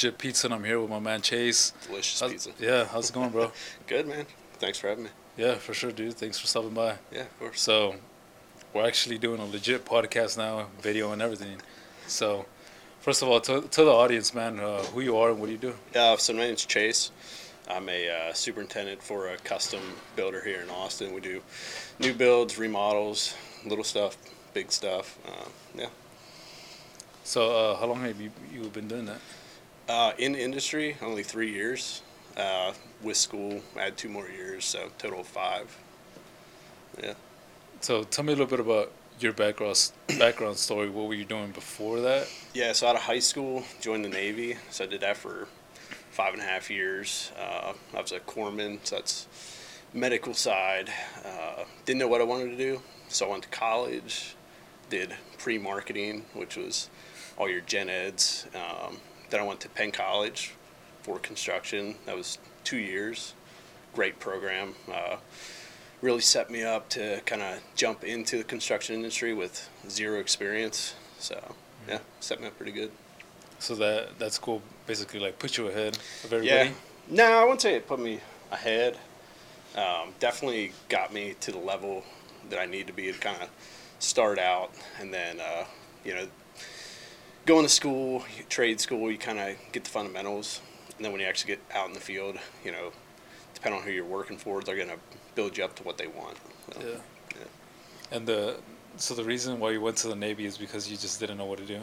legit pizza, and I'm here with my man Chase. Delicious How's- pizza. Yeah, how's it going, bro? Good, man. Thanks for having me. Yeah, for sure, dude. Thanks for stopping by. Yeah, of course. So, we're actually doing a legit podcast now, video and everything. So, first of all, to, to the audience, man, uh, who you are and what do you do? Uh, so my name's Chase. I'm a uh, superintendent for a custom builder here in Austin. We do new builds, remodels, little stuff, big stuff. Uh, yeah. So, uh, how long have you you been doing that? Uh, in industry, only three years. Uh, with school, I had two more years, so total of five. Yeah. So, tell me a little bit about your background background story. What were you doing before that? Yeah, so out of high school, joined the Navy. So I did that for five and a half years. Uh, I was a corpsman, so that's medical side. Uh, didn't know what I wanted to do, so I went to college, did pre marketing, which was all your gen eds. Um, then I went to Penn College for construction. That was two years. Great program. Uh, really set me up to kind of jump into the construction industry with zero experience. So yeah, set me up pretty good. So that that school basically like put you ahead of everybody. Yeah. No, I wouldn't say it put me ahead. Um, definitely got me to the level that I need to be to kind of start out, and then uh, you know, going to school, trade school, you kind of get the fundamentals, and then when you actually get out in the field, you know, depending on who you're working for, they're gonna build you up to what they want. So, Yeah. yeah. And the so the reason why you went to the Navy is because you just didn't know what to do.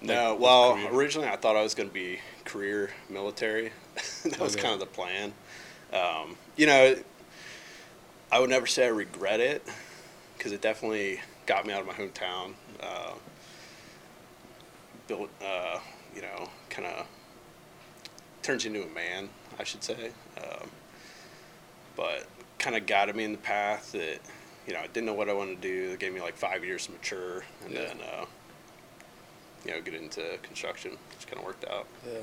No, Like, well, originally I thought I was going to be career military. that was Okay. kind of the plan. Um, you know, I would never say I regret it because it definitely got me out of my hometown. Uh, built, uh, you know, kind of turns you into a man, I should say. Um, but kind of guided me in the path that, you know, I didn't know what I wanted to do. It gave me like five years to mature and Yeah. then, uh, you know, get into construction, which kind of worked out. Yeah.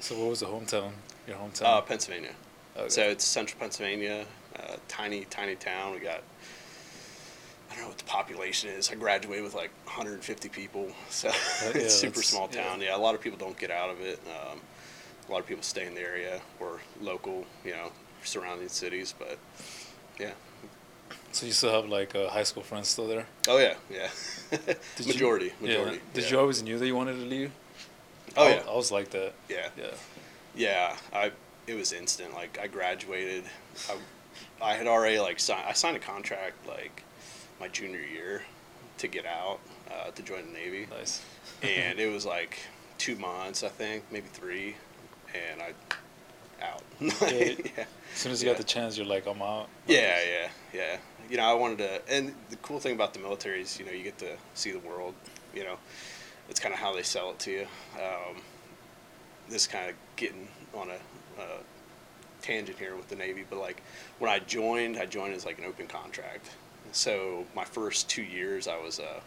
So what was the hometown? Your hometown? Uh, Pennsylvania. Okay. So it's central Pennsylvania, uh, tiny, tiny town. We got, I don't know what the population is. I graduated with like 150 people, so yeah, it's super small town. Yeah. a lot of people don't get out of it. Um, a lot of people stay in the area or local, you know, surrounding cities. But yeah, so you still have like uh, high school friends still there? oh yeah, yeah, Did you- majority, majority. Yeah. Did yeah. you always knew that you wanted to leave? Oh I, yeah, I was like that. yeah. Yeah. Yeah, I it was instant. Like I graduated, I, I had already like signed. I signed a contract like my junior year to get out uh, to join the Navy, Nice. and it was like two months, I think, maybe three, and I out. Yeah. As soon as you Yeah. got the chance, you're like, I'm out. Yeah, yeah, yeah. You know, I wanted to, and the cool thing about the military is, you know, you get to see the world. You know, it's kind of how they sell it to you. Um, this kind of getting on a, a tangent here with the Navy, but like when I joined, I joined as like an open contract. So my first two years, I was a,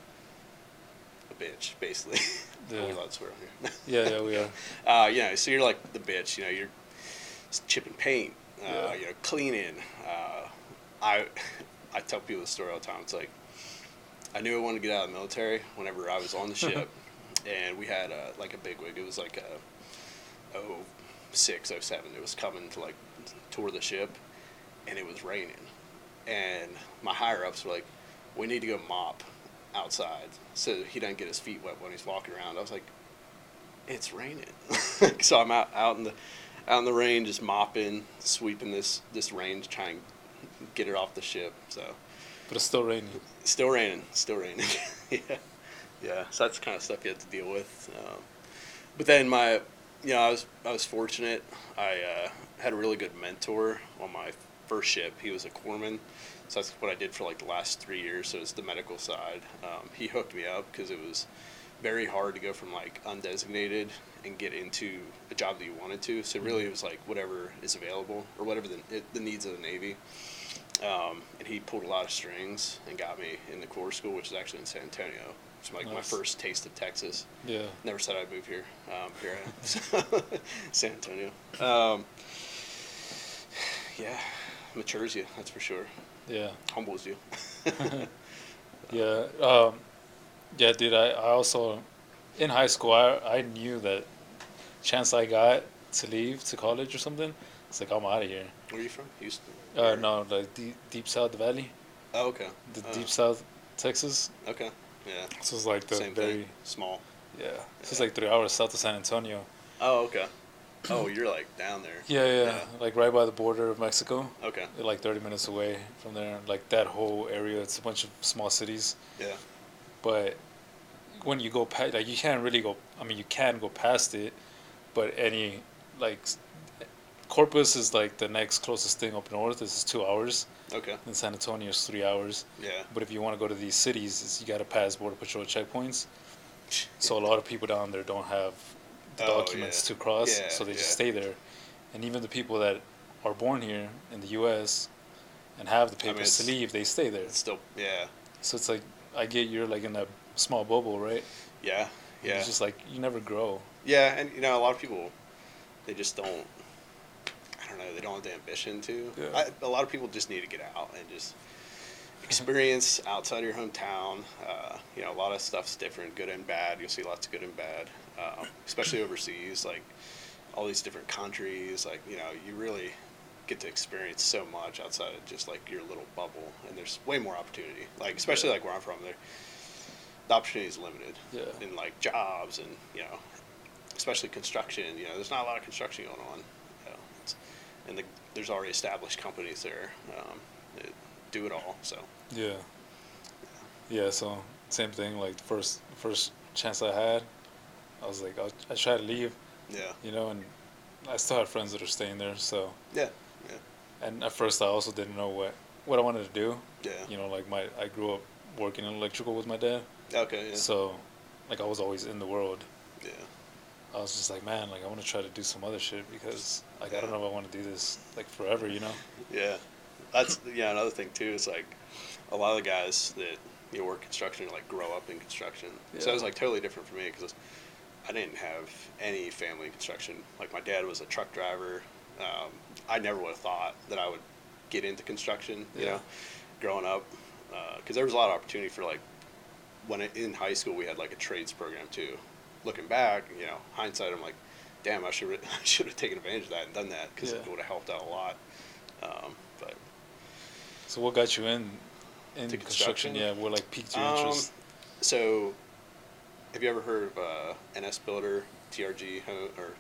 a bitch, basically. Yeah. Are we allowed to swear on here? Yeah, yeah, we are. uh, you know, so you're like the bitch. You know, you're chipping paint, uh, Yeah. you know, cleaning. Uh, I I tell people the story all the time. It's like I knew I wanted to get out of the military whenever I was on the ship, and we had a, like a big wig. It was like a oh six oh seven. It was coming to like tour the ship, and it was raining, and my higher ups were like, "We need to go mop." outside so he doesn't get his feet wet when he's walking around. I was like, it's raining. so I'm out, out in the out in the rain just mopping, sweeping this this rain to try and get it off the ship. So But it's still raining. still raining, still raining. yeah, yeah. So that's the kind of stuff you have to deal with. Um, but then my, you know, I was I was fortunate. I uh, had a really good mentor on my first ship. He was a corpsman. So that's what I did for like the last three years. So it's the medical side. Um, he hooked me up because it was very hard to go from like undesignated and get into a job that you wanted to. So really, it was like whatever is available or whatever the, it, the needs of the Navy. Um, and he pulled a lot of strings and got me in the Corps School, which is actually in San Antonio. It's like my first taste of Texas. Yeah. Never said I'd move here. Um, here I am, San Antonio. Um, yeah, matures you, that's for sure. Yeah. Humbles you. Yeah. Um, yeah, dude. I, I also in high school, I I knew that chance I got to leave to college or something. It's like I'm out of here. Where are you from? Houston. Uh, no, like deep, deep South Valley, Oh, okay. the Oh, deep South, Texas. Okay. Yeah. So it's like the Same very thing. Small. yeah. So it's like three hours south of San Antonio. Oh, okay. Oh, you're like down there. Yeah, yeah, Yeah. like right by the border of Mexico. Okay. like 30 minutes away from there. Like that whole area, it's a bunch of small cities. Yeah. But when you go past, like you can't really go. I mean, you can go past it, but any like Corpus is like the next closest thing up north. This is two hours, Okay. and San Antonio is three hours. Yeah. But if you want to go to these cities, you got to pass border patrol checkpoints. So a lot of people down there don't have Oh, documents yeah. to cross, Yeah, so they just stay there. And even the people that are born here in the U.S. and have the I mean, papers to leave, they stay there. Still. Yeah. So it's like I get you're like in that small bubble, right? Yeah. Yeah. It's just like you never grow. Yeah, and you know, a lot of people, they just don't. I don't know. They don't have the ambition to. Yeah. I, a lot of people just need to get out and just experience outside of your hometown. Uh, you know, a lot of stuff's different, good and bad. You'll see lots of good and bad, um, especially overseas. Like all these different countries. Like you know, you really get to experience so much outside of just like your little bubble, and there's way more opportunity. Like especially like where I'm from, there the opportunity is limited Yeah. in like jobs and you know especially construction you know there's not a lot of construction going on you know, it's, and the, there's already established companies there um, that do it all so Yeah. Yeah. So same thing. Like the first first chance I had, I was like I, I tried to leave, yeah you know, and I still have friends that are staying there. So yeah Yeah. and at first I also didn't know what what I wanted to do. yeah You know, like my I grew up working in electrical with my dad, okay yeah so like I was always in the world. yeah I was just like, man, like I want to try to do some other shit because like I don't know if I want to do this like forever, you know? yeah that's yeah another thing too is like a lot of the guys that you know work construction like grow up in construction yeah. so Yeah. it was like totally different for me because I didn't have any family construction like my dad was a truck driver um, I never would have thought that I would get into construction you Yeah. know growing up because there was a lot of opportunity for like when I, in high school we had like a trades program too looking back you know hindsight I'm like damn I should I should have taken advantage of that and done that because it would have helped out a lot um, but So what got you in in construction? construction? Yeah, what like piqued your Um, interest? So, have you ever heard of uh, NS Builder, TRG, or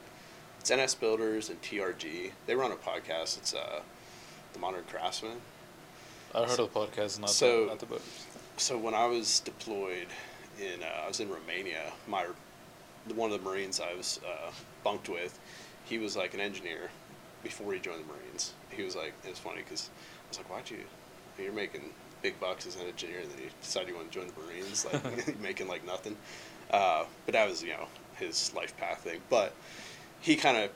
it's NS Builders and TRG? They run a podcast. It's uh, the Modern Craftsman. I heard of the podcast, not so- the, not the book. So when I was deployed in, uh, I was in Romania. My one of the Marines I was uh, bunked with, he was like an engineer before he joined the Marines. He was like, it was funny because I was like, why'd you? You're making big bucks as an engineer, and then you decide you want to join the Marines, like making like nothing. Uh, but that was you know his life path thing. But he kind of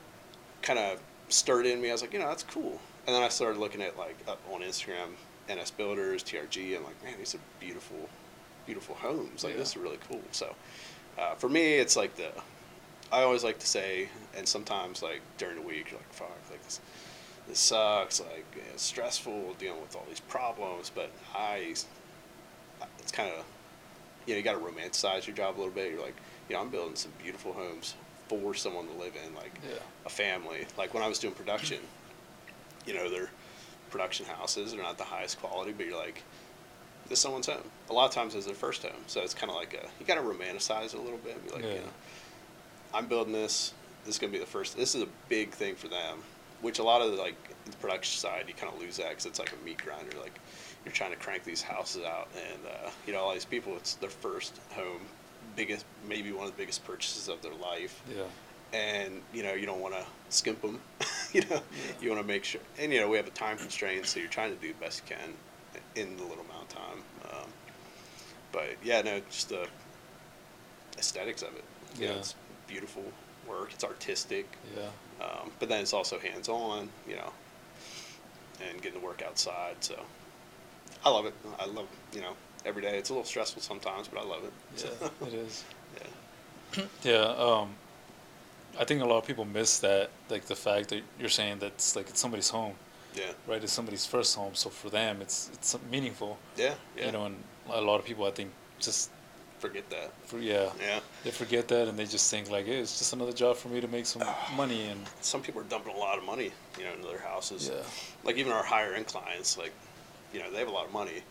kind of stirred in me. I was like, you know, that's cool. And then I started looking at like up on Instagram, NS Builders, TRG. I'm like, man, these are beautiful, beautiful homes. Like Yeah. this is really cool. So uh, for me, it's like the I always like to say, and sometimes like during the week, you're like, fuck, like this, this sucks. Like it's stressful dealing with all these problems. But I, it's kind of, you know, you got to romanticize your job a little bit. You're like, you know, I'm building some beautiful homes for someone to live in, like Yeah. a family. Like when I was doing production, you know, they're production houses. They're not the highest quality, but you're like, this is someone's home. A lot of times it's their first home, so it's kind of like a you got to romanticize it a little bit. And be like, Yeah. you know, I'm building this. This is gonna be the first. This is a big thing for them, which a lot of the, like the production side you kind of lose that because it's like a meat grinder. Like you're trying to crank these houses out, and uh, you know all these people. It's their first home, biggest maybe one of the biggest purchases of their life Yeah. and you know you don't want to skimp them you know you want to make sure and you know we have a time constraint so you're trying to do the best you can in the little amount of time um, but yeah no just the aesthetics of it you know, Yeah. it's beautiful work it's artistic Yeah. um, but then it's also hands-on you know and getting to work outside so i love it i love you know every day it's a little stressful sometimes but i love it Yeah. it is. yeah Yeah. Um, I think a lot of people miss that, like the fact that you're saying that it's like it's somebody's home, yeah right? It's somebody's first home, so for them it's it's meaningful, yeah yeah you know. And a lot of people, I think, just forget that. For, yeah, Yeah. they forget that and they just think like, hey, it's just another job for me to make some money and Some people are dumping a lot of money, you know, into their houses. yeah, Like even our higher end clients, like, you know, they have a lot of money,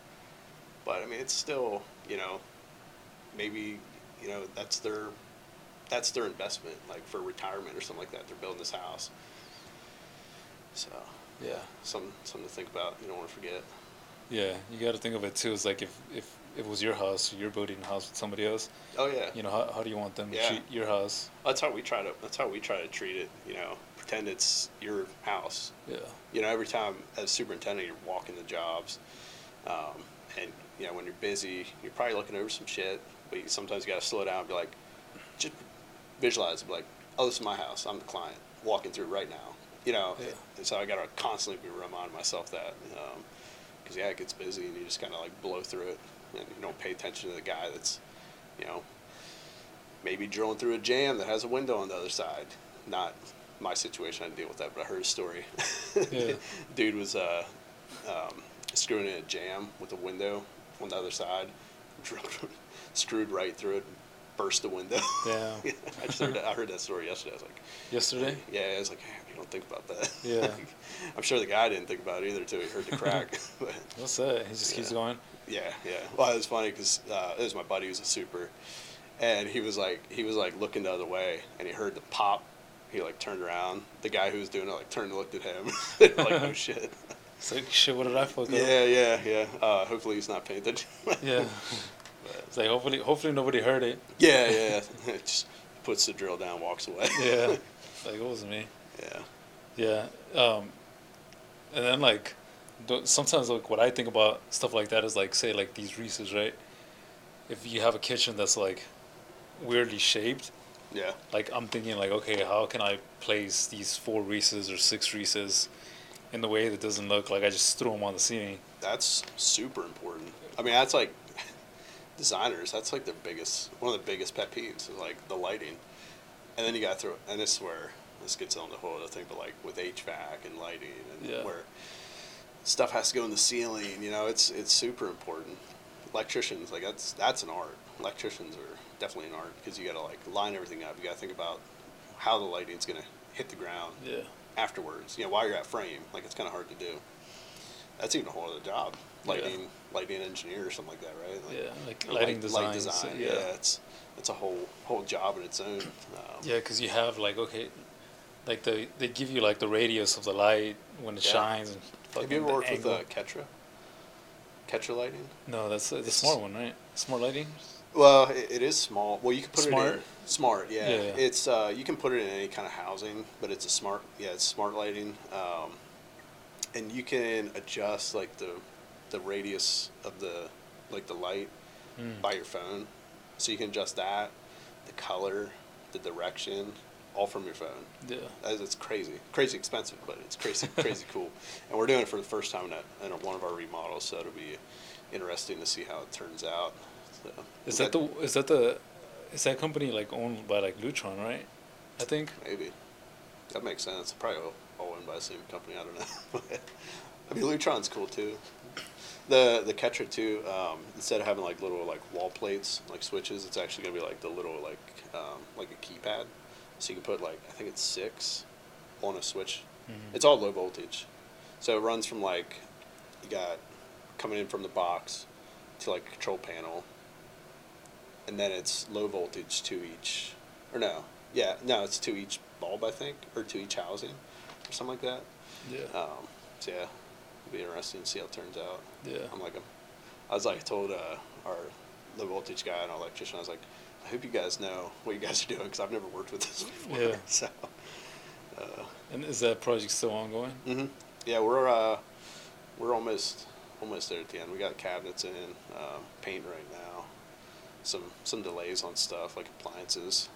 but I mean, it's still, you know, maybe, you know, that's their, that's their investment, like for retirement or something like that. They're building this house. So, yeah, something, something to think about. You don't want to forget. yeah. You got to think of it too. It's like if if it was your house, you're building a house with somebody else. Oh yeah. You know, how, how do you want them Yeah. to treat your house? That's how we try to. That's how we try to treat it. You know, pretend it's your house. Yeah, You know, every time as superintendent, you're walking the jobs, um, and you know when you're busy, you're probably looking over some shit. But you, sometimes you gotta slow down and be like, just visualize, be like, oh, this is my house. I'm the client walking through right now. You know, Yeah. and so I gotta constantly be reminding myself that, because yeah, it gets busy and you just kind of like blow through it, and you don't pay attention to the guy that's, you know, maybe drilling through a jamb that has a window on the other side. Not my situation, I didn't deal with that, but I heard a story. Yeah. Dude was uh, um, screwing in a jamb with a window on the other side, drilled, screwed right through it, burst the window. Damn. I just heard that, I heard that story yesterday. I was like, Yesterday. yeah, I was like, you don't think about that. Yeah. I'm sure the guy didn't think about it either until he heard the crack. but, What's that? He just keeps going. Yeah, yeah. Well, it was funny because uh, it was my buddy who's a super, and he was like, he was like looking the other way, and he heard the pop. He like turned around. The guy who was doing it like turned and looked at him. like, oh shit. It's like shit. What did I fuck up? Yeah, yeah, yeah. Uh, hopefully he's not paying attention. Yeah. It's like hopefully, hopefully nobody heard it. yeah, yeah. it Just puts the drill down, walks away. Yeah. like it wasn't me. yeah. Yeah. Um, and then like, th- sometimes like what I think about stuff like that is like say like these Reese's right. If you have a kitchen that's like weirdly shaped, Yeah. like I'm thinking like okay, how can I place these four Reese's or six Reese's in the way that doesn't look like I just threw them on the ceiling. That's super important. I mean, that's like designers. That's like the biggest, one of the biggest pet peeves is like the lighting. And then you got to throw, and this is where this gets on the whole other thing, but like with HVAC and lighting and Yeah. where stuff has to go in the ceiling. You know, it's it's super important. Electricians, like that's that's an art. Electricians are definitely an art because you got to like line everything up. You got to think about how the lighting's gonna hit the ground Yeah. afterwards. You know, while you're at frame, like it's kind of hard to do. That's even a whole other job, Yeah. lighting, lighting engineer or something like that, right? Like, Yeah. Like lighting light- design. light design. yeah. yeah. it's it's a whole whole job in its own. Um, Yeah, because you have like okay, like the they give you like the radius of the light when it Yeah. shines and. Have you ever the worked with angle. uh, Ketra? Ketra lighting? No, that's uh, the It's- smart one, right? Smart lighting. Well, it, it is small. Well, you can put it in smart. Yeah, Yeah. it's uh, you can put it in any kind of housing, but it's a smart. Yeah, it's smart lighting, um, and you can adjust like the the radius of the like the light Mm. by your phone, so you can adjust that, the color, the direction, all from your phone. Yeah. As It's crazy, crazy expensive, but it's crazy, crazy cool. And we're doing it for the first time in, a, in a, one of our remodels, so it'll be interesting to see how it turns out. So, Is that got- the is that the is that company like owned by like Lutron, right? I think. Maybe. That makes sense. Probably all, all owned by the same company. I don't know. I mean, Lutron's cool too. The the Ketra too. Um, instead of having like little like wall plates like switches, it's actually gonna be like the little like um, like a keypad. So you can put like I think it's six on a switch. Mhm. It's all low voltage, so it runs from like you got coming in from the box to like a control panel, and then it's low voltage to each, or no, yeah, no, it's to each bulb I think, or to each housing, or something like that. Yeah. Um, so yeah, it'll be interesting to see how it turns out. Yeah. I'm like, I was like, I told uh, our low voltage guy and electrician, I was like, I hope you guys know what you guys are doing because I've never worked with this before. Yeah. So. Uh, And is that project still ongoing? hmm Yeah, we're uh, we're almost almost there at the end. We got cabinets in, um, paint right now. Some some delays on stuff like appliances.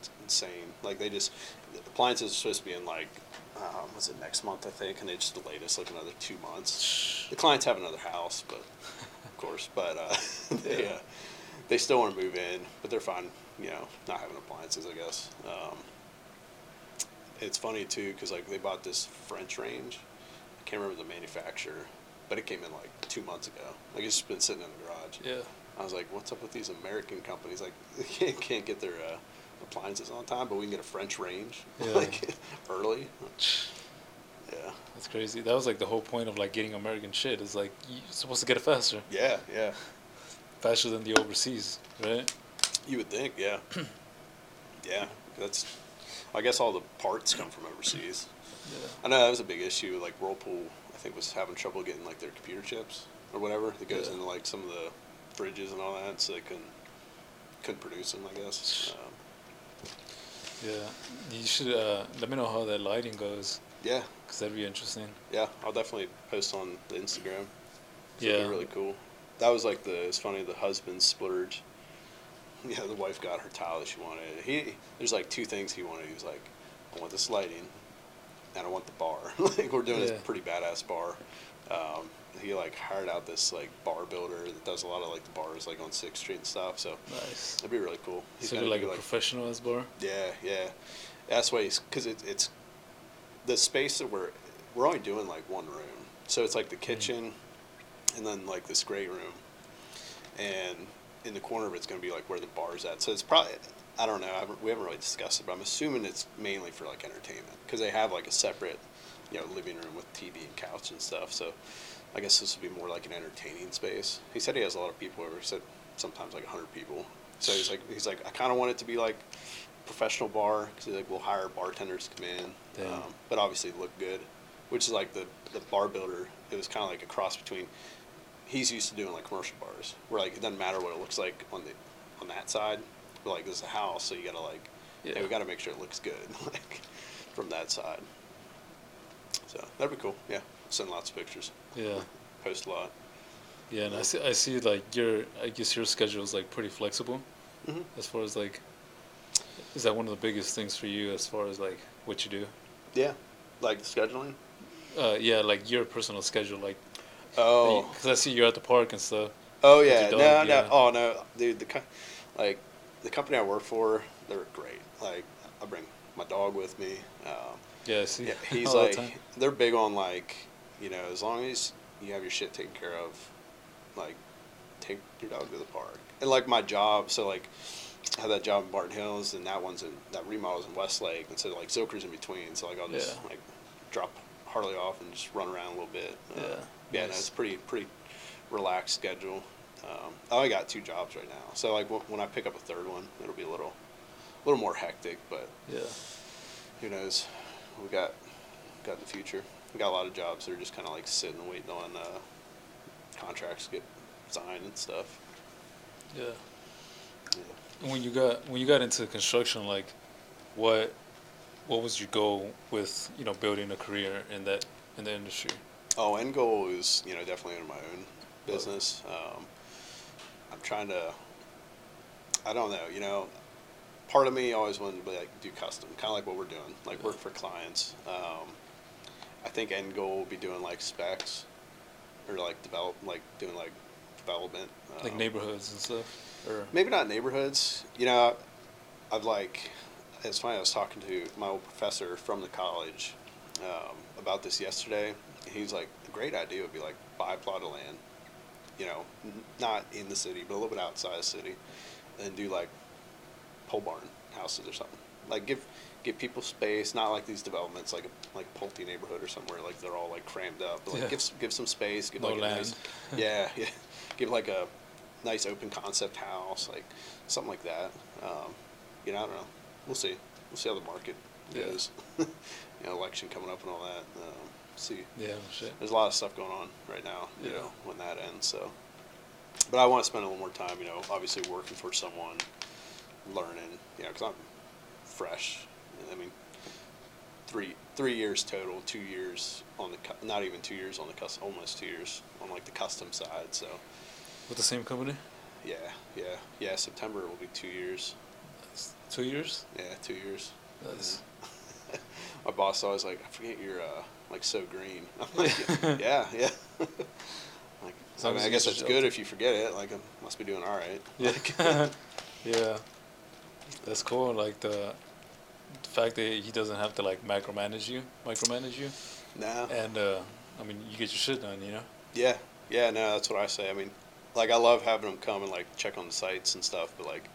It's insane. Like they just the appliances are supposed to be in like um, was it next month I think, and they just delayed us like another two months. The clients have another house, but of course, but uh, they uh, they still want to move in, but they're fine. You know, not having appliances, I guess. Um, it's funny too because like they bought this French range. I can't remember the manufacturer, but it came in like two months ago. Like it's just been sitting in the garage. Yeah. I was like, what's up with these American companies? Like they can't, can't get their uh, appliances on time, but we can get a French range Yeah. like early. Yeah. That's crazy. That was like the whole point of like getting American shit. Is like you're supposed to get it faster, Yeah, yeah. Faster than the overseas, right? You would think, yeah. yeah, that's. I guess all the parts come from overseas. Yeah. I know that was a big issue. Like Whirlpool, I think was having trouble getting like their computer chips or whatever that goes Yeah. into like some of the fridges and all that, so they couldn't couldn't produce them. I guess. Um, Yeah. You should uh, let me know how that lighting goes, yeah, cause that'd be interesting. yeah. I'll definitely post on the Instagram. So Yeah. It'd be really cool. That was like the. It's funny. The husband splurge. Yeah, the wife got her tile that she wanted. He there's like two things he wanted. He was like, I want this lighting, and I want the bar. like we're doing Yeah. this pretty badass bar. Um, he like hired out this like bar builder that does a lot of like the bars like on Sixth Street and stuff. So Nice. it'd be really cool. He's So gonna like do, a professional as bar. yeah, yeah. That's why he's because it, it's the space that we're we're only doing like one room, so it's like the kitchen, and then like this great room, and in the corner of it's going to be like where the bar's at. So it's probably I don't know. I haven't, we haven't really discussed it, but I'm assuming it's mainly for like entertainment because they have like a separate, you know, living room with TV and couch and stuff. So I guess this would be more like an entertaining space. He said he has a lot of people over. He said sometimes like hundred people. So he's like he's like I kind of want it to be like professional bar because like we'll hire bartenders to come in, um, but obviously look good, which is like the the bar builder. It was kind of like a cross between. He's used to doing like commercial bars where like it doesn't matter what it looks like on the on that side, but like this is a house, so you gotta like Yeah. hey, we gotta make sure it looks good like from that side. So that'd be cool. Yeah, send lots of pictures, Yeah. post a lot. Yeah, and I see, I see like your, I guess your schedule is like pretty flexible hmm as far as like, is that one of the biggest things for you as far as like what you do? Yeah, like scheduling. Uh, yeah, like your personal schedule, like, Oh, because I see you're at the park and stuff. Oh yeah, no, dog, no, yeah. oh no, dude. The co- like the company I work for, they're great. Like I bring my dog with me. Um, Yeah, see. yeah, he's all the like time. they're big on like you know as long as you have your shit taken care of, like take your dog to the park. And like my job, so like I have that job in Barton Hills, and that one's in that remodel's in Westlake, and so like Zilker's in between. So like I'll just Yeah. like drop Harley off and just run around a little bit. Uh, Yeah, yeah, no, it's pretty pretty relaxed schedule. Um, I got two jobs right now, so like w- when I pick up a third one, it'll be a little, a little more hectic. But Yeah. who knows? We got got the future. We got a lot of jobs that are just kind of like sitting and waiting on uh, contracts to get signed and stuff. Yeah. Yeah. And When you got when you got into construction, like, what, what was your goal with you know building a career in that in the industry? Oh, end goal is you know definitely in my own business. Um, I'm trying to. I don't know. You know, part of me always wanted to be like do custom, kind of like what we're doing, like work for clients. Um, I think end goal will be doing like specs, or like develop, like doing like development, Like um, neighborhoods and stuff, or Maybe not neighborhoods. You know, I've like, it's funny, I was talking to my old professor from the college um, about this yesterday. He's like, a great idea would be like buy a plot of land, you know, n- not in the city, but a little bit outside the city, and do like pole barn houses or something. Like give give people space, not like these developments like a, like Pulte neighborhood or somewhere like they're all like crammed up. But like Yeah. give give some space, give No like a nice yeah, yeah. Give like a nice open concept house, like something like that. Um, you know, I don't know. We'll see. We'll see how the market Yeah. goes. you know, election coming up and all that. Um, see. yeah, shit. There's a lot of stuff going on right now. You Yeah. know, when that ends. So, but I want to spend a little more time. You know, obviously working for someone, learning. You know, because I'm fresh. I mean, three three years total. Two years on the cu- not even two years on the custom. Almost two years on like the custom side. So. With the same company, Yeah, yeah, yeah. September will be two years. Two years. Yeah, two years. My boss always like, I forget you're uh, like so green. I'm like, yeah, yeah. like, I, mean, I guess that's good if you forget it. Like, I must be doing all right. yeah, yeah. That's cool. Like the, the fact that he doesn't have to like micromanage you, micromanage you, no. and uh, I mean you get your shit done. You know. Yeah, yeah, no, that's what I say. I mean, like I love having him come and like check on the sites and stuff, but like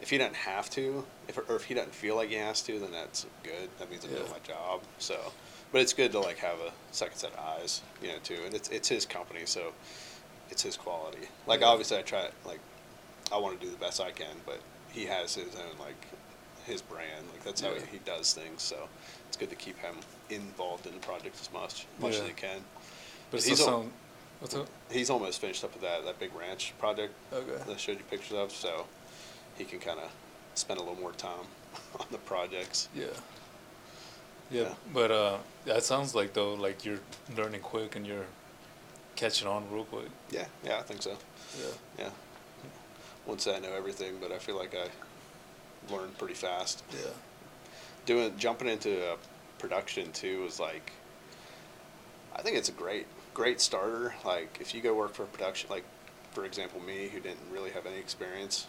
if he doesn't have to, if or if he doesn't feel like he has to, then that's good. That means I'm doing my job. So, but it's good to like have a second set of eyes, you know, too. And it's it's his company, so it's his quality. Like Yeah. obviously, I try like I want to do the best I can, but he has his own like his brand. Like that's how Yeah. he, he does things. So it's good to keep him involved in the project as much much Yeah. as he can. But He's still al- sound. What's up? He's almost finished up with that that big ranch project Okay. that I showed you pictures of, so he can kind of spend a little more time on the projects. Yeah. Yeah, Yeah. but uh, that sounds like though, like you're learning quick and you're catching on real quick. Yeah, yeah, I think so. Yeah. Yeah. Wouldn't say I know everything, but I feel like I learned pretty fast. Yeah. Doing jumping into uh, production too was like, I think it's a great great starter. Like if you go work for a production, like for example me who didn't really have any experience,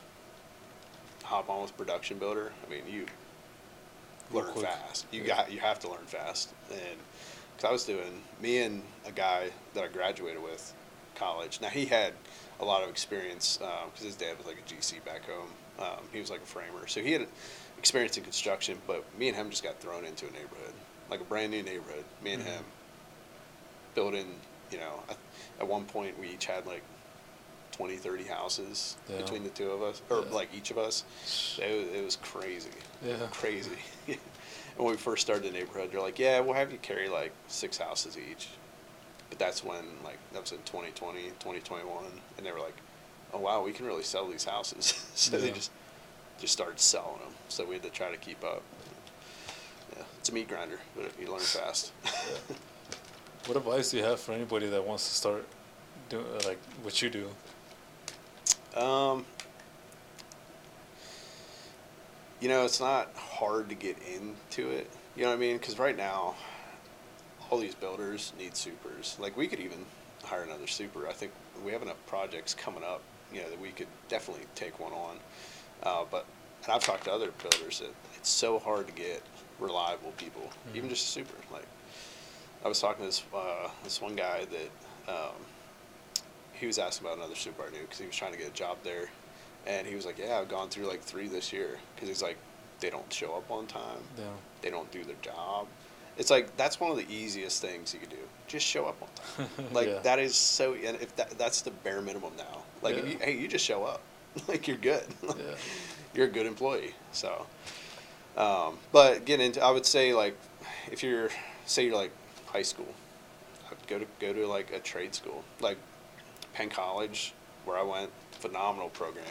hop on with production builder. I mean you learn quick. fast. You Yeah. got you have to learn fast. And cause I was doing me and a guy that I graduated with college. Now he had a lot of experience because his dad was like a GC back home. Um, he was like a framer, so he had experience in construction. But me and him just got thrown into a neighborhood, like a brand new neighborhood. Me and Mhm. him building. You know, at one point we each had like 20, 30 houses Yeah. between the two of us, or Yeah. like each of us. It was, it was crazy Yeah. crazy. and when we first started the neighborhood, they're like, "Yeah, we'll have you carry like six houses each." But that's when like that was in 2020, 2021, and they were like, "Oh wow, we can really sell these houses." so they just just started selling them. So we had to try to keep up. Yeah, it's a meat grinder, but you learn fast. What advice do you have for anybody that wants to start doing like what you do? Um, you know, it's not hard to get into it. You know what I mean? Because right now, all these builders need supers. Like we could even hire another super. I think we have enough projects coming up. You know that we could definitely take one on. Uh, but and I've talked to other builders that it's so hard to get reliable people, even Mhm. just a super. Like I was talking to this uh, this one guy that um, he was asking about another super I knew because he was trying to get a job there, and he was like, "Yeah, I've gone through like three this year because he's like, they don't show up on time, Yeah. they don't do their job. It's like that's one of the easiest things you could do. Just show up on time. Like Yeah. that is so. And if that that's the bare minimum now. Like Yeah. you, hey, you just show up. like you're good. Yeah. You're a good employee. So, um, but getting into, I would say like, if you're say you're like high school, go to go to like a trade school like Penn College where I went. Phenomenal program.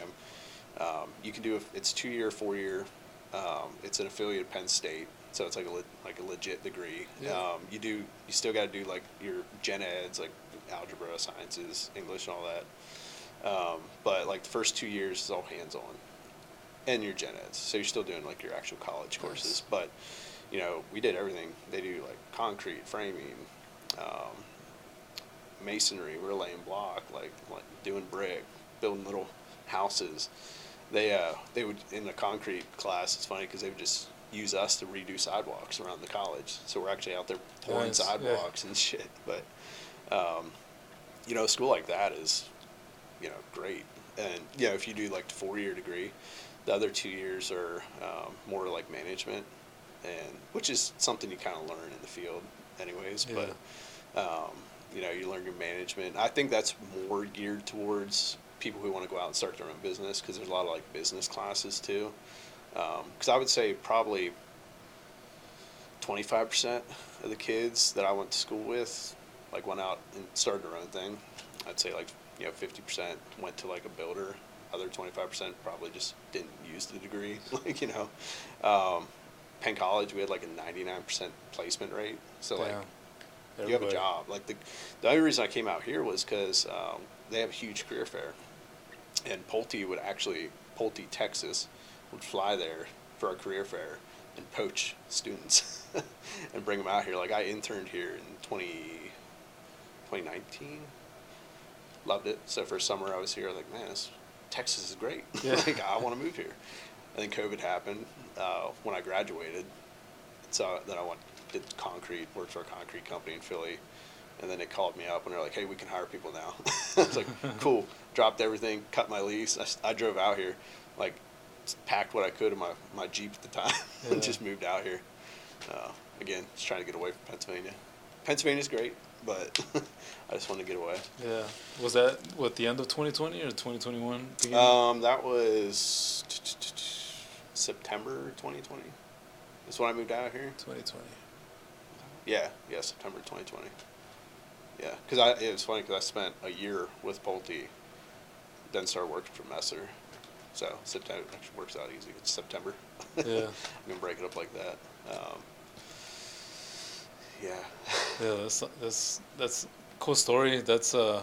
Um, you can do a, it's two year, four year. Um, it's an affiliate of Penn State, so it's like a le, like a legit degree. Yeah. Um, you do you still got to do like your gen eds like algebra, sciences, English, and all that. Um, but like the first two years is all hands on, and your gen eds. So you're still doing like your actual college Nice. courses. But you know we did everything. They do like concrete, framing, um, masonry. We're laying block, like like doing brick, building little houses. They uh they would in the concrete class. It's funny because they would just use us to redo sidewalks around the college. So we're actually out there pouring Nice, yeah. sidewalks and shit. But um, you know, a school like that is you know great. And you know, if you do like the four year degree, the other two years are um, more like management, and which is something you kind of learn in the field, anyways. Yeah. But um, you know, you learn your management. I think that's more geared towards people who want to go out and start their own business because there's a lot of like business classes too. Because I would say probably 25% of the kids that I went to school with like went out and started their own thing. I'd say like you know 50% went to like a builder. Other 25% probably just didn't use the degree. like you know, um, Penn College we had like a 99% placement rate. So like Damn. you have a job. Like the, the only reason I came out here was because um, they have a huge career fair, and Pulte would actually Pulte, Texas, would fly there for our career fair and poach students and bring them out here. Like I interned here in 20, 2019. Loved it. So for summer I was here. Like man, this, Texas is great. Yeah. like I want to move here. And then COVID happened uh, when I graduated. So then I went did concrete, worked for a concrete company in Philly, And then they called me up and they're like, "Hey, we can hire people now." it's like, "Cool." Dropped everything, cut my lease. I drove out here, like, packed what I could in my my Jeep at the time, Yeah. and just moved out here. Uh, again, just trying to get away from Pennsylvania. Pennsylvania's great, but I just wanted to get away. Yeah. Was that what the end of 2020 or 2021? beginning? Um, that was September 2020. That's when I moved out here. 2020. Yeah, yeah, September 2020. Yeah, because I it was funny because I spent a year with Pulte, then started working for Messer. So September actually works out easy. It's September. Yeah. I'm gonna break it up like that. Um, yeah. Yeah, that's that's that's cool story. That's uh,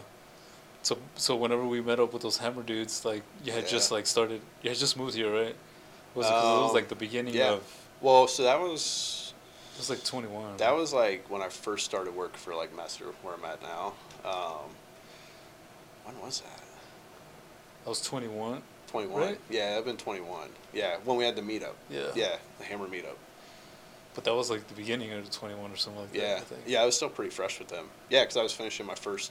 so so whenever we met up with those hammer dudes, like you had just like started, you had just moved here, right? Was it, 'cause it was Um, like the beginning yeah. of Well, so that was it was like twenty one. that was like when I first started work for like Messer, where I'm at now. Um, when was that? I was twenty one. 21. Right? Yeah, I've been 21. Yeah, when we had the meetup. Yeah. Yeah, the Hammer meetup. But that was like the beginning of the twenty one or something like that. Yeah, yeah, I was still pretty fresh with them. Yeah, because I was finishing my first,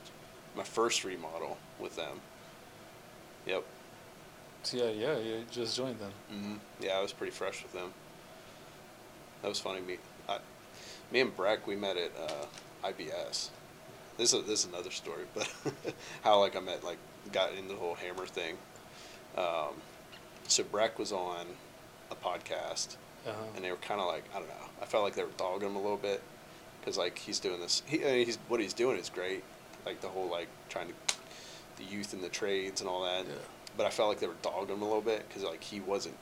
my first remodel with them. Yep. So yeah, yeah, you just joined then. hmm Yeah, I was pretty fresh with them. That was funny. Me, I, me and Breck, we met at uh, IBS. This is this is another story, but how like I met like got into the whole hammer thing. Um, so Breck was on a podcast, Uh-huh. and they were kind of like I don't know. I felt like they were dogging him a little bit because like he's doing this. He, I mean, he's what he's doing is great. Like the whole like trying to the youth in the trades and all that. Yeah. But I felt like they were dogging him a little bit because like he wasn't,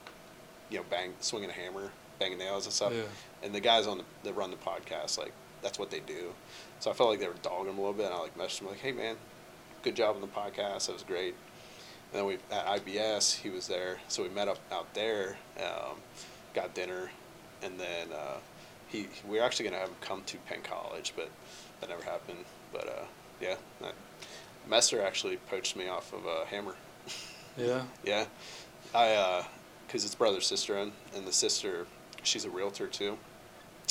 you know, bang swinging a hammer, banging nails and stuff. Yeah. And the guys on the that run the podcast like that's what they do. So I felt like they were dogging him a little bit. And I like messaged him like, hey man, good job on the podcast. That was great. And then we at IBS, he was there, so we met up out there, um, got dinner, and then uh, he we were actually gonna have him come to Penn College, but that never happened. But uh, yeah, that, Messer actually poached me off of uh, Hammer. Yeah. Yeah, I because it's brother sister and and the sister she's a realtor too.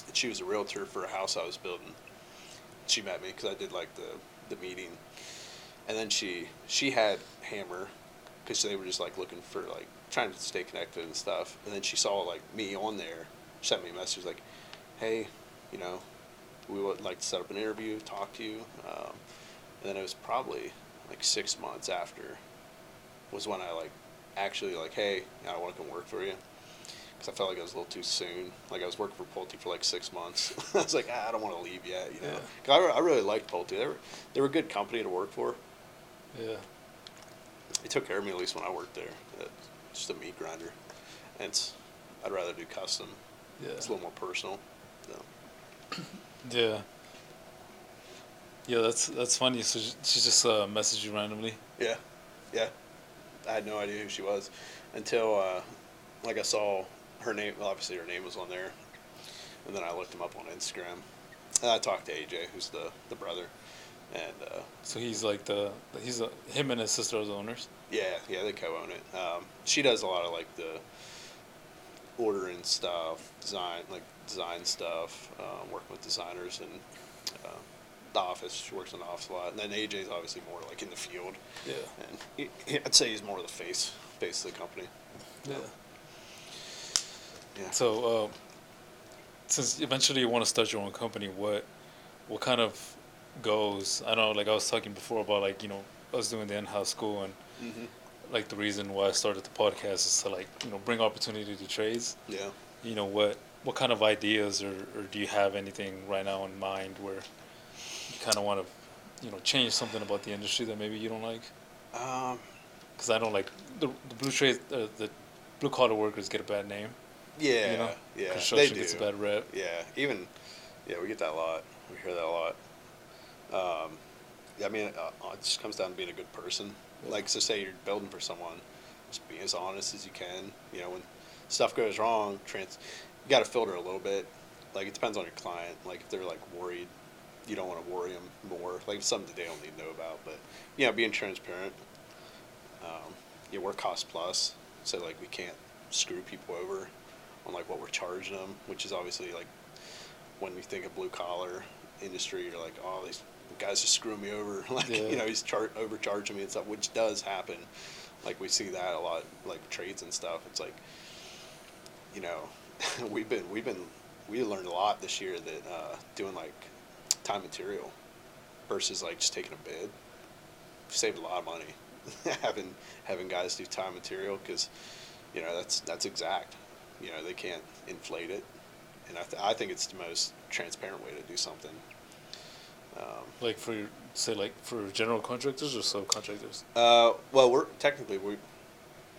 And she was a realtor for a house I was building. She met me because I did like the the meeting, and then she she had Hammer because they were just like looking for like trying to stay connected and stuff. And then she saw like me on there, sent me a message like, "Hey, you know, we would like to set up an interview, talk to you." Um, and then it was probably like six months after was when I like actually like, hey, I want to come work for you. Because I felt like it was a little too soon. Like I was working for Pulte for like six months. I was like, ah, I don't want to leave yet. You know, Yeah. I, re- I really liked Pulte. They were they were a good company to work for. Yeah. They took care of me at least when I worked there. Uh, just a meat grinder, and it's, I'd rather do custom. Yeah. It's a little more personal. So. Yeah. Yeah, that's that's funny. So she, she just uh, messaged you randomly. Yeah, yeah. I had no idea who she was until uh, like I saw her name. Well, obviously her name was on there, and then I looked him up on Instagram. And I talked to AJ, who's the the brother, and uh, So he's like the he's a, him and his sister are the owners. yeah, yeah, they co-own it. Um, she does a lot of like the ordering stuff, design like design stuff, um, working with designers and. Uh, the office. She works in the office a lot, and then AJ's obviously more like in the field. Yeah. And he, he, I'd say he's more of the face face of the company. Yeah. Yeah. So, uh, since eventually you want to start your own company, what what kind of goals? I know, like I was talking before about like you know I was doing the in-house school and hmm like the reason why I started the podcast is to like you know bring opportunity to trades. Yeah. You know what what kind of ideas or, or do you have anything right now in mind where you kind of want to you know change something about the industry that maybe you don't like? Um, Because I don't like the the blue trade uh, the blue collar workers get a bad name. Yeah. you know, yeah. They construction do. gets a bad rep. Yeah. Even. Yeah, we get that a lot. We hear that a lot. Um, yeah, I mean, uh, it just comes down to being a good person. Like, so say you're building for someone, just be as honest as you can. You know, when stuff goes wrong, trans, you got to filter a little bit. Like, it depends on your client. Like, if they're like worried, you don't want to worry them more. Like, something that they don't need to know about. But, you know, being transparent. Um, yeah, we're cost plus, so like we can't screw people over on like what we're charging them, which is obviously like when we think of blue collar industry, you're like, oh, these guys just screwing me over. Like Yeah. you know, he's char- overcharging me and stuff, which does happen. Like we see that a lot, like trades and stuff. It's like, you know, we've been we've been we learned a lot this year that uh, doing like time material versus like just taking a bid saved a lot of money having having guys do time material because you know that's that's exact you know they can't inflate it and I, th- I think it's the most transparent way to do something um, Like for say like for general contractors or subcontractors. uh, well we're technically we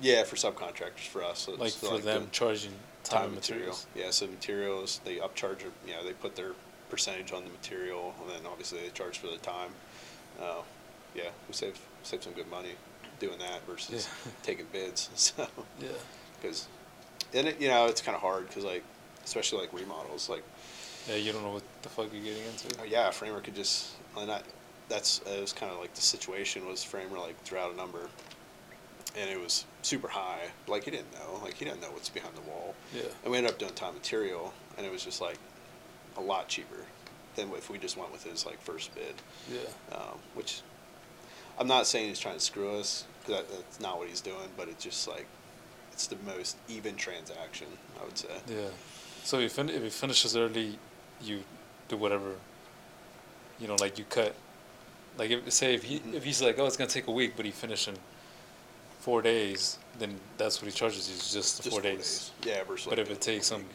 yeah for subcontractors for us so Like it's for them the charging time, time and material materials. yeah so materials they upcharge you know they put their percentage on the material and then obviously they charge for the time uh, yeah we save save some good money doing that versus Yeah. taking bids so Yeah. because and it, you know it's kind of hard because like especially like remodels like Yeah, you don't know what the fuck you're getting into. oh yeah a framer could just and I, that's it was kind of like the situation was framer like threw out a number and it was super high like he didn't know like he didn't know what's behind the wall Yeah. and we ended up doing time material and it was just like a lot cheaper than if we just went with his like first bid Yeah. um, which I'm not saying he's trying to screw us because that, that's not what he's doing but it's just like it's the most even transaction I would say Yeah. So if fin- if it finishes early, you do whatever. You know, like you cut. Like if say if he Mhm. if he's like, oh, it's gonna take a week, but he finished in four days, then that's what he charges you, is just the Just four, days. yeah versus But like if it takes him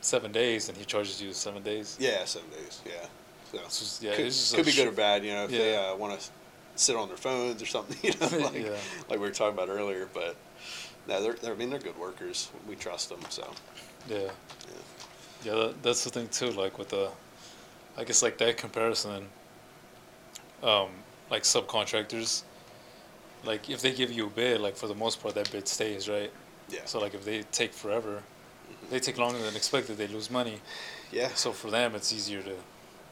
seven days, then he charges you seven days. yeah seven days yeah so just- yeah, could, it's just could be sh- good or bad you know if they Yeah. uh, want to sit on their phones or something you know like, Yeah. like we were talking about earlier but no they're, they're I mean they're good workers we trust them so Yeah. yeah. Yeah, that, that's the thing too. Like with the, I guess like that comparison. Um, like subcontractors. Like if they give you a bid, like for the most part that bid stays, right? yeah So like if they take forever, they take longer than expected, they lose money. yeah So for them, it's easier to,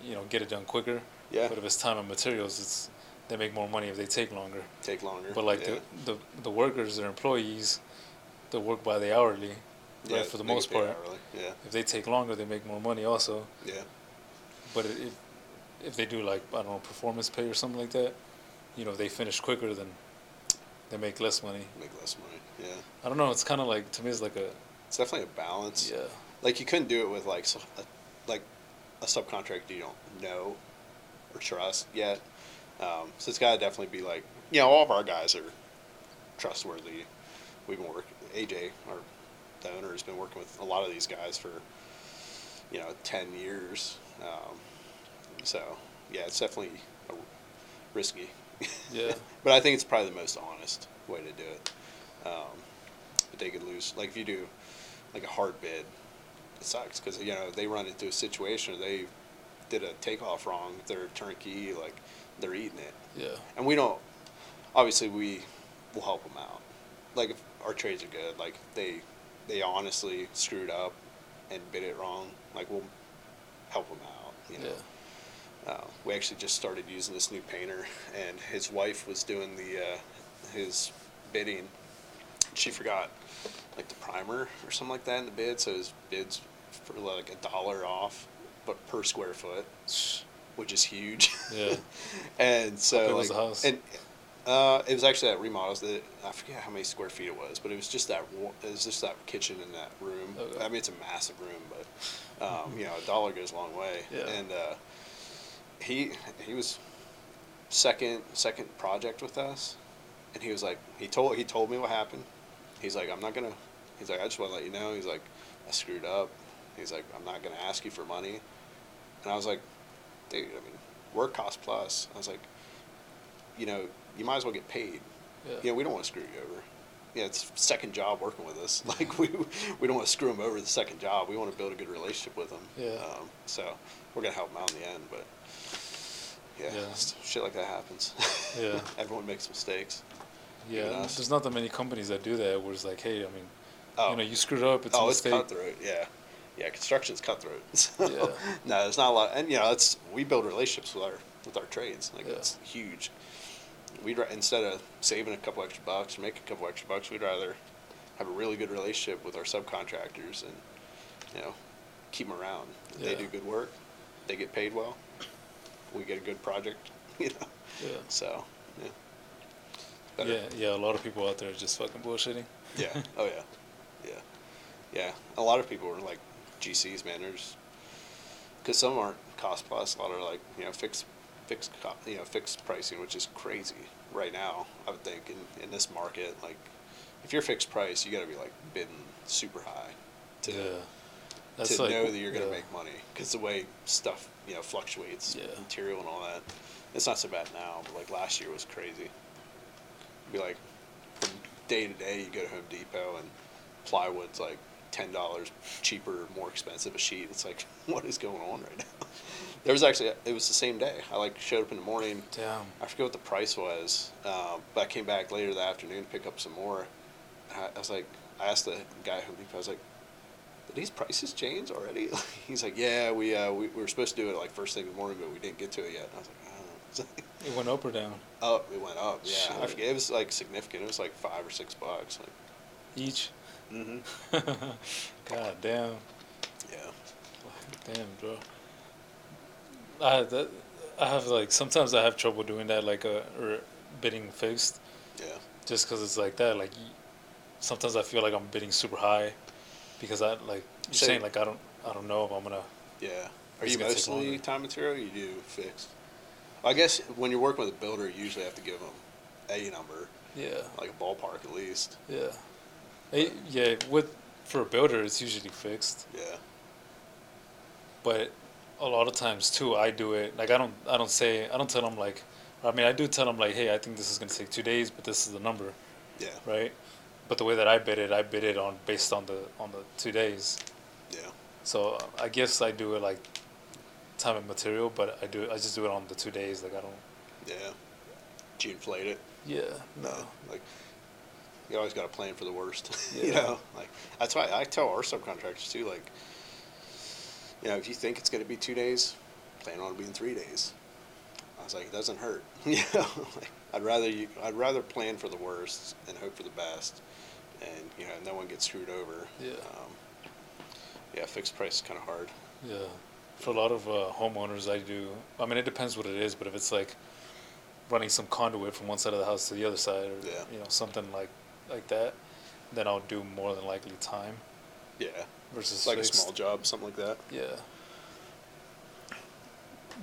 you know, get it done quicker. yeah But if it's time and materials, it's they make more money if they take longer. take longer But like yeah. the, the the workers, their employees, they work by the hourly. yeah, right, for the most part. hourly. yeah If they take longer, they make more money also. yeah But if if they do like I don't know performance pay or something like that, you know, they finish quicker, then they make less money. make less money yeah I don't know. It's kind of like to me, it's like a it's definitely a balance yeah, like you couldn't do it with like a, like a subcontractor you don't know or trust yet. Um, so it's got to definitely be like you know all of our guys are trustworthy. We've been working. AJ, our the owner, has been working with a lot of these guys for you know ten years. Um, so yeah, it's definitely a, risky. Yeah. but I think it's probably the most honest way to do it. Um, but they could lose. Like if you do like a hard bid, it sucks because you know they run into a situation they did a takeoff wrong. They're turnkey, like they're eating it, yeah, and we don't. Obviously, we will help them out. Like if our trades are good, like they they honestly screwed up and bid it wrong, like we'll help them out. You know. yeah, Uh, we actually just started using this new painter, and his wife was doing the uh, his bidding. She forgot like the primer or something like that in the bid, so his bids for like a dollar off, but per square foot, which is huge. yeah. and so like, was the house? and uh, it was actually at remodels. That I forget how many square feet it was, but it was just that wa- it was just that kitchen in that room. Okay. I mean, it's a massive room, but um, you know, a dollar goes a long way. Yeah. And uh, he he was second second project with us, and he was like he told he told me what happened. He's like I'm not gonna. He's like I just want to let you know. He's like I screwed up. He's like I'm not gonna ask you for money. And I was like, dude, I mean, work cost plus. I was like, you know, you might as well get paid. yeah. You know, we don't want to screw you over. Yeah, it's second job working with us. Like we we don't want to screw them over the second job. We want to build a good relationship with them. Yeah. Um, so we're gonna help them out in the end, but yeah, Yeah. shit like that happens. Yeah. Everyone makes mistakes. Yeah, there's not that many companies that do that. Where it's like, hey, I mean, Oh, you know, you screwed up. It's a oh, it's cutthroat. Yeah. Yeah, construction's cutthroat. So, Yeah. No, there's not a lot, and you know, it's we build relationships with our with our trades. Like Yeah. it's huge. We'd instead of saving a couple extra bucks or making a couple extra bucks, we'd rather have a really good relationship with our subcontractors and you know keep them around. If They do good work. They get paid well. we get a good project. You know, Yeah. so yeah. Better. Yeah, yeah. A lot of people out there are just fucking bullshitting. Yeah. Oh yeah. Yeah. Yeah. A lot of people are like GCs, man. There's because some aren't cost plus. A lot are like you know fixed, fixed, co- you know fixed pricing, which is crazy right now. I would think in, in this market, like if you're fixed price, you got to be like bidding super high to yeah. to like, know that you're gonna yeah. make money. Because the way stuff you know fluctuates, Yeah. material and all that. It's not so bad now, but like last year was crazy. Be like from day to day, you go to Home Depot and plywood's like ten dollars cheaper, more expensive a sheet. It's like what is going on right now? There was actually it was the same day. I like showed up in the morning. Damn. I forget what the price was, um, but I came back later that afternoon to pick up some more. I, I was like, I asked the guy who I was like, did these prices change already? He's like, yeah, we, uh, we, we were supposed to do it like first thing in the morning, but we didn't get to it yet. And I was like, oh. It went up or down up, it went up. Yeah, I forget. It was like significant. It was like five or six bucks. Like, each. mm-hmm. God damn. Yeah. Damn, bro. I that I have like sometimes I have trouble doing that like a or bidding fixed Yeah. just because it's like that like sometimes I feel like I'm bidding super high because I like you're So- saying like I don't I don't know if I'm gonna Yeah. Are you mostly time material? Or you do fixed. I guess when you're working with a builder, you usually have to give them a number, yeah like a ballpark at least. yeah Eh, yeah with for a builder it's usually fixed Yeah. but a lot of times too I do it like I don't I don't say I don't tell them like I mean I do tell them like hey I think this is gonna take two days but this is the number Yeah. right? But the way that I bid it, I bid it on based on the on the two days. Yeah. So I guess I do it like time and material, but I do I just do it on the two days. Like I don't. Yeah. Do you inflate it? Yeah. No. Like, you always got to plan for the worst. Yeah. you know, like that's why I tell our subcontractors too. Like, you know, if you think it's going to be two days, plan on it being three days. I was like, it doesn't hurt. you know, like, I'd rather you, I'd rather plan for the worst and hope for the best, and you know, no one gets screwed over. Yeah. Um, yeah, fixed price is kind of hard. Yeah. For a lot of uh, homeowners, I do. I mean, it depends what it is, but if it's like running some conduit from one side of the house to the other side, or Yeah. you know something like like that, then I'll do more than likely time Yeah. Versus like fixed. a small job, something like that. Yeah.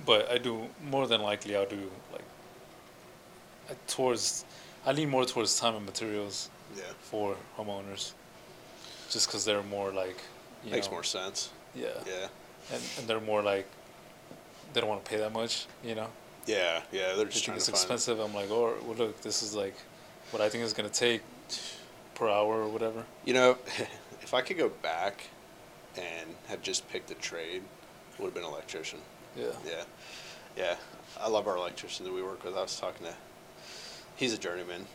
But I do more than likely I'll do like I- towards I lean more towards time and materials Yeah. for homeowners, just because they're more like you Makes know, more sense. Yeah. Yeah. And and they're more like they don't want to pay that much, you know. Yeah. Yeah. They're just think trying it's to find. expensive. I'm like, oh, well, look, this is like what I think is gonna take per hour or whatever. You know, if I could go back and have just picked a trade, would have been electrician. Yeah. Yeah, yeah. I love our electrician that we work with. I was talking to, he's a journeyman.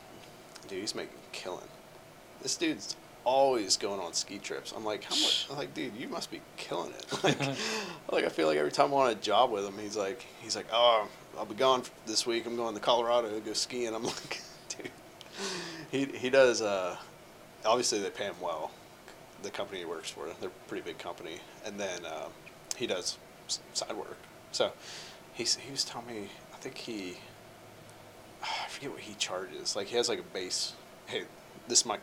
Dude, he's making killing. This dude's always going on ski trips. I'm like, how much? I'm like, dude, you must be killing it. Like, like I feel like every time I'm on a job with him, he's like, he's like, oh, I'll be gone this week. I'm going to Colorado to go skiing. I'm like, dude, he he does. Uh, obviously, they pay him well. The company he works for, they're a pretty big company, and then um, he does side work. So he's he was telling me, I think he, I forget what he charges. Like he has like a base. Hey, this is my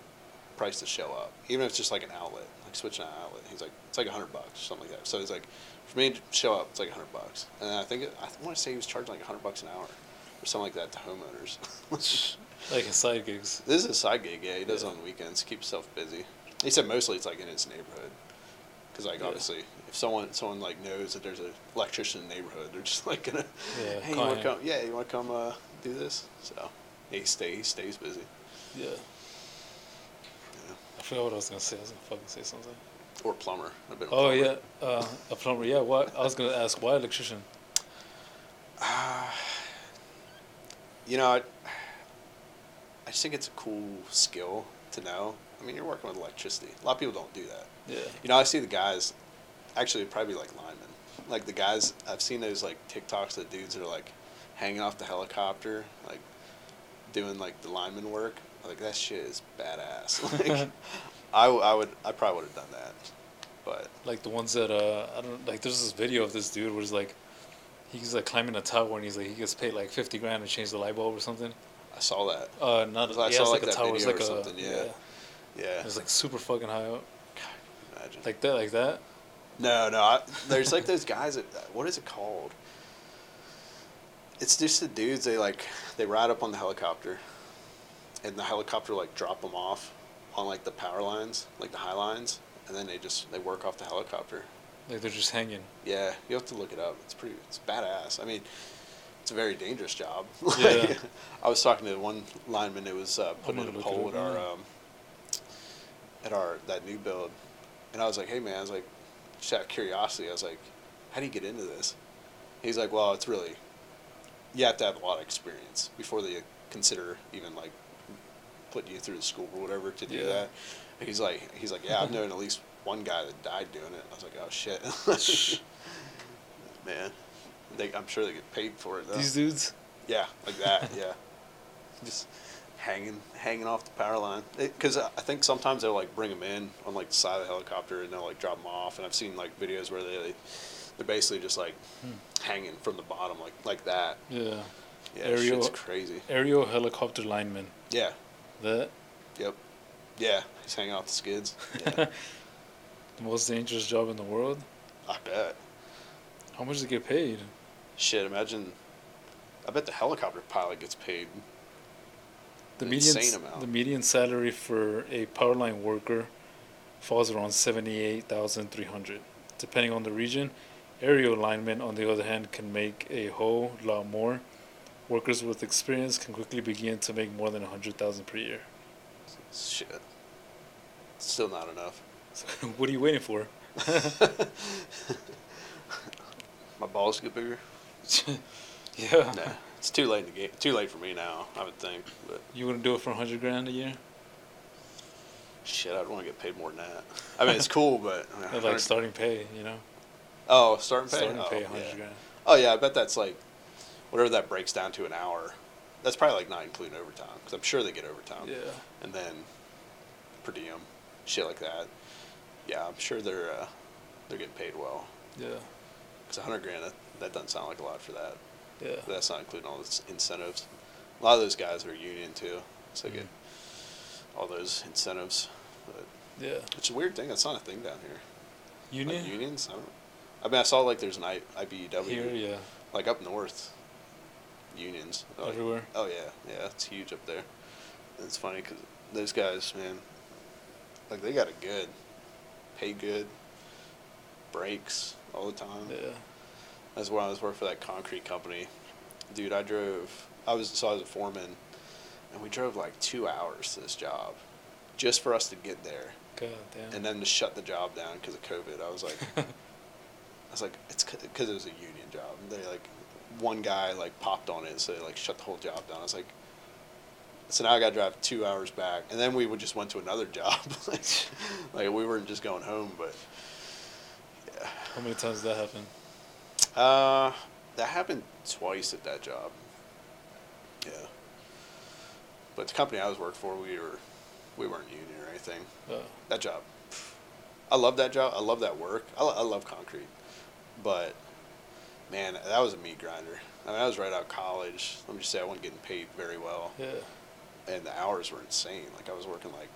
price to show up, even if it's just like an outlet, like switching an outlet. He's like, it's like a hundred bucks, something like that. So he's like, for me to show up, it's like a hundred bucks. And I think it, I want to say he was charging like a hundred bucks an hour, or something like that to homeowners. like in side gigs. This is a side gig, yeah. He does it Yeah. on weekends, Keeps himself busy. He said mostly it's like in his neighborhood, because like Yeah. obviously if someone someone like knows that there's a electrician in the neighborhood, they're just like gonna, Yeah, hey, you want to come? Yeah, you want to come uh, do this? So he stay he stays busy. Yeah. Yeah. I forgot what I was gonna say. I was gonna fucking say something. Or plumber. I've been. Oh plumber. yeah, uh, a plumber. Yeah, why? I was gonna ask why electrician. Uh, you know, I, I just think it's a cool skill to know. I mean, you're working with electricity. A lot of people don't do that. Yeah. You know, I see the guys, actually, probably like linemen. Like the guys, I've seen those like TikToks that dudes that are like hanging off the helicopter, like doing like the lineman work. Like that shit is badass. Like, I, I would, I probably would have done that, but Like the ones that uh, I don't like. There's this video of this dude where it's like, He's like climbing a tower and he's like he gets paid like fifty grand to change the light bulb or something. I saw that. Uh, not I yeah, saw, like, like, a tower. It's like or a something, yeah. Yeah. It's like super fucking high up, God, Imagine. like that, like that. No, no. I, there's like those guys that what is it called? It's just the dudes. They like they ride up on the helicopter, and the helicopter like drop them off on like the power lines, like the high lines, and then they just they work off the helicopter. Like they're just hanging. Yeah, you have to look it up. It's pretty. It's badass. I mean, it's a very dangerous job. Yeah. I was talking to one lineman that was uh, putting in a pole at our um, at our that new build, and I was like, "Hey man," I was like, just out of curiosity, I was like, "How do you get into this?" He's like, "Well, it's really you have to have a lot of experience before they consider even like putting you through the school or whatever to do Yeah. that." He's like, he's like, "Yeah, I've known at least one guy that died doing it." I was like, "Oh shit." Man, they, I'm sure they get paid for it though. These dudes. Yeah, like that. yeah, just hanging, hanging off the power line. Because I think sometimes they'll like bring them in on like the side of the helicopter and they'll like drop them off. And I've seen like videos where they they're basically just like hanging from the bottom like like that. Yeah. Yeah, Aerial- shit's crazy. Aerial helicopter lineman. Yeah. That Yep. Yeah, he's hanging off the skids. Yeah, the most dangerous job in the world. I bet. How much does it get paid? Shit, imagine. I bet the helicopter pilot gets paid. The median the median salary for a power line worker falls around seventy eight thousand three hundred, depending on the region. Aerial linemen, on the other hand, can make a whole lot more. Workers with experience can quickly begin to make more than a hundred thousand per year. Shit. Still not enough. So what are you waiting for? My balls get bigger. yeah. Nah, it's too late in the game. Too late for me now. I would think, but You wouldn't do it for a hundred grand a year? shit, I'd want to get paid more than that. I mean, it's cool, but I mean, At like 100 starting pay, you know? oh, starting pay. Starting oh, pay a hundred yeah. grand. Oh yeah, I bet that's like whatever that breaks down to an hour. That's probably like not including overtime because I'm sure they get overtime. Yeah. And then per diem, shit like that. Yeah, I'm sure they're uh, they're getting paid well. Yeah. Because a hundred grand, that, that doesn't sound like a lot for that. Yeah. That's not including all the incentives. A lot of those guys are union too, so they get mm-hmm. all those incentives. But Yeah. it's a weird thing. That's not a thing down here. Union? Like unions. I don't. I mean, I saw like there's an I, IBEW Here, yeah. like up north. Unions. Oh, like, Everywhere. Oh yeah, yeah. It's huge up there. And it's funny because those guys, man, like they got it good, pay good, breaks all the time. Yeah. That's when I was working for that concrete company. Dude, I drove. I was so I was a foreman, and we drove like two hours to this job, just for us to get there, God damn. and then to shut the job down because of COVID. I was like, I was like, it's because it was a union job. And they like, one guy like popped on it, so they like shut the whole job down. I was like, so now I got to drive two hours back, and then we would just went to another job. like, like we weren't just going home, but yeah. How many times did that happen? Uh, that happened twice at that job. Yeah. But the company I was working for, we were, we weren't union or anything. Uh, That job, I love that job. I love that work. I, I love concrete, but man, that was a meat grinder. I mean, I was right out of college. Let me just say, I wasn't getting paid very well, yeah. and the hours were insane. Like I was working like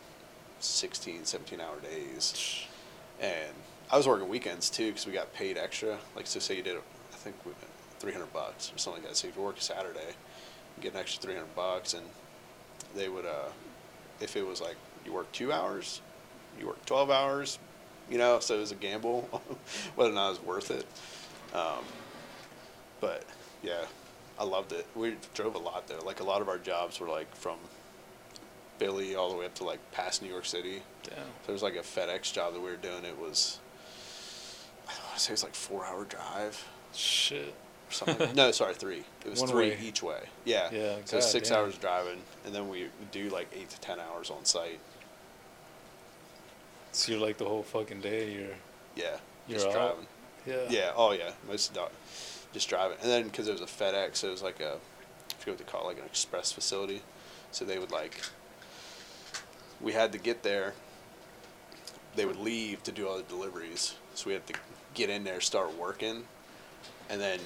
16, 17 hour days, and I was working weekends too because we got paid extra. Like so, say you did, I think, three hundred bucks or something like that. So if you work Saturday, you get an extra three hundred bucks, and they would, uh, if it was like you work two hours, you work twelve hours, you know. So it was a gamble whether or not it was worth it. Um, but yeah, I loved it. We drove a lot there. Like a lot of our jobs were like from Philly all the way up to like past New York City. Damn. There was like a FedEx job that we were doing. It was, I want to say it was like four hour drive Shit. or something. no, sorry, three. It was One three way. each way. Yeah. Yeah, So God six damn. hours driving, and then we do like eight to ten hours on site. So you're like the whole fucking day. You're. Yeah. You're just out? driving. Yeah. Yeah. Oh yeah. Most of the, just driving, and then because it was a FedEx, it was like a a, I forget what they call it, like an express facility. So they would like. We had to get there. They would leave to do all the deliveries, so we had to get in there, start working, and then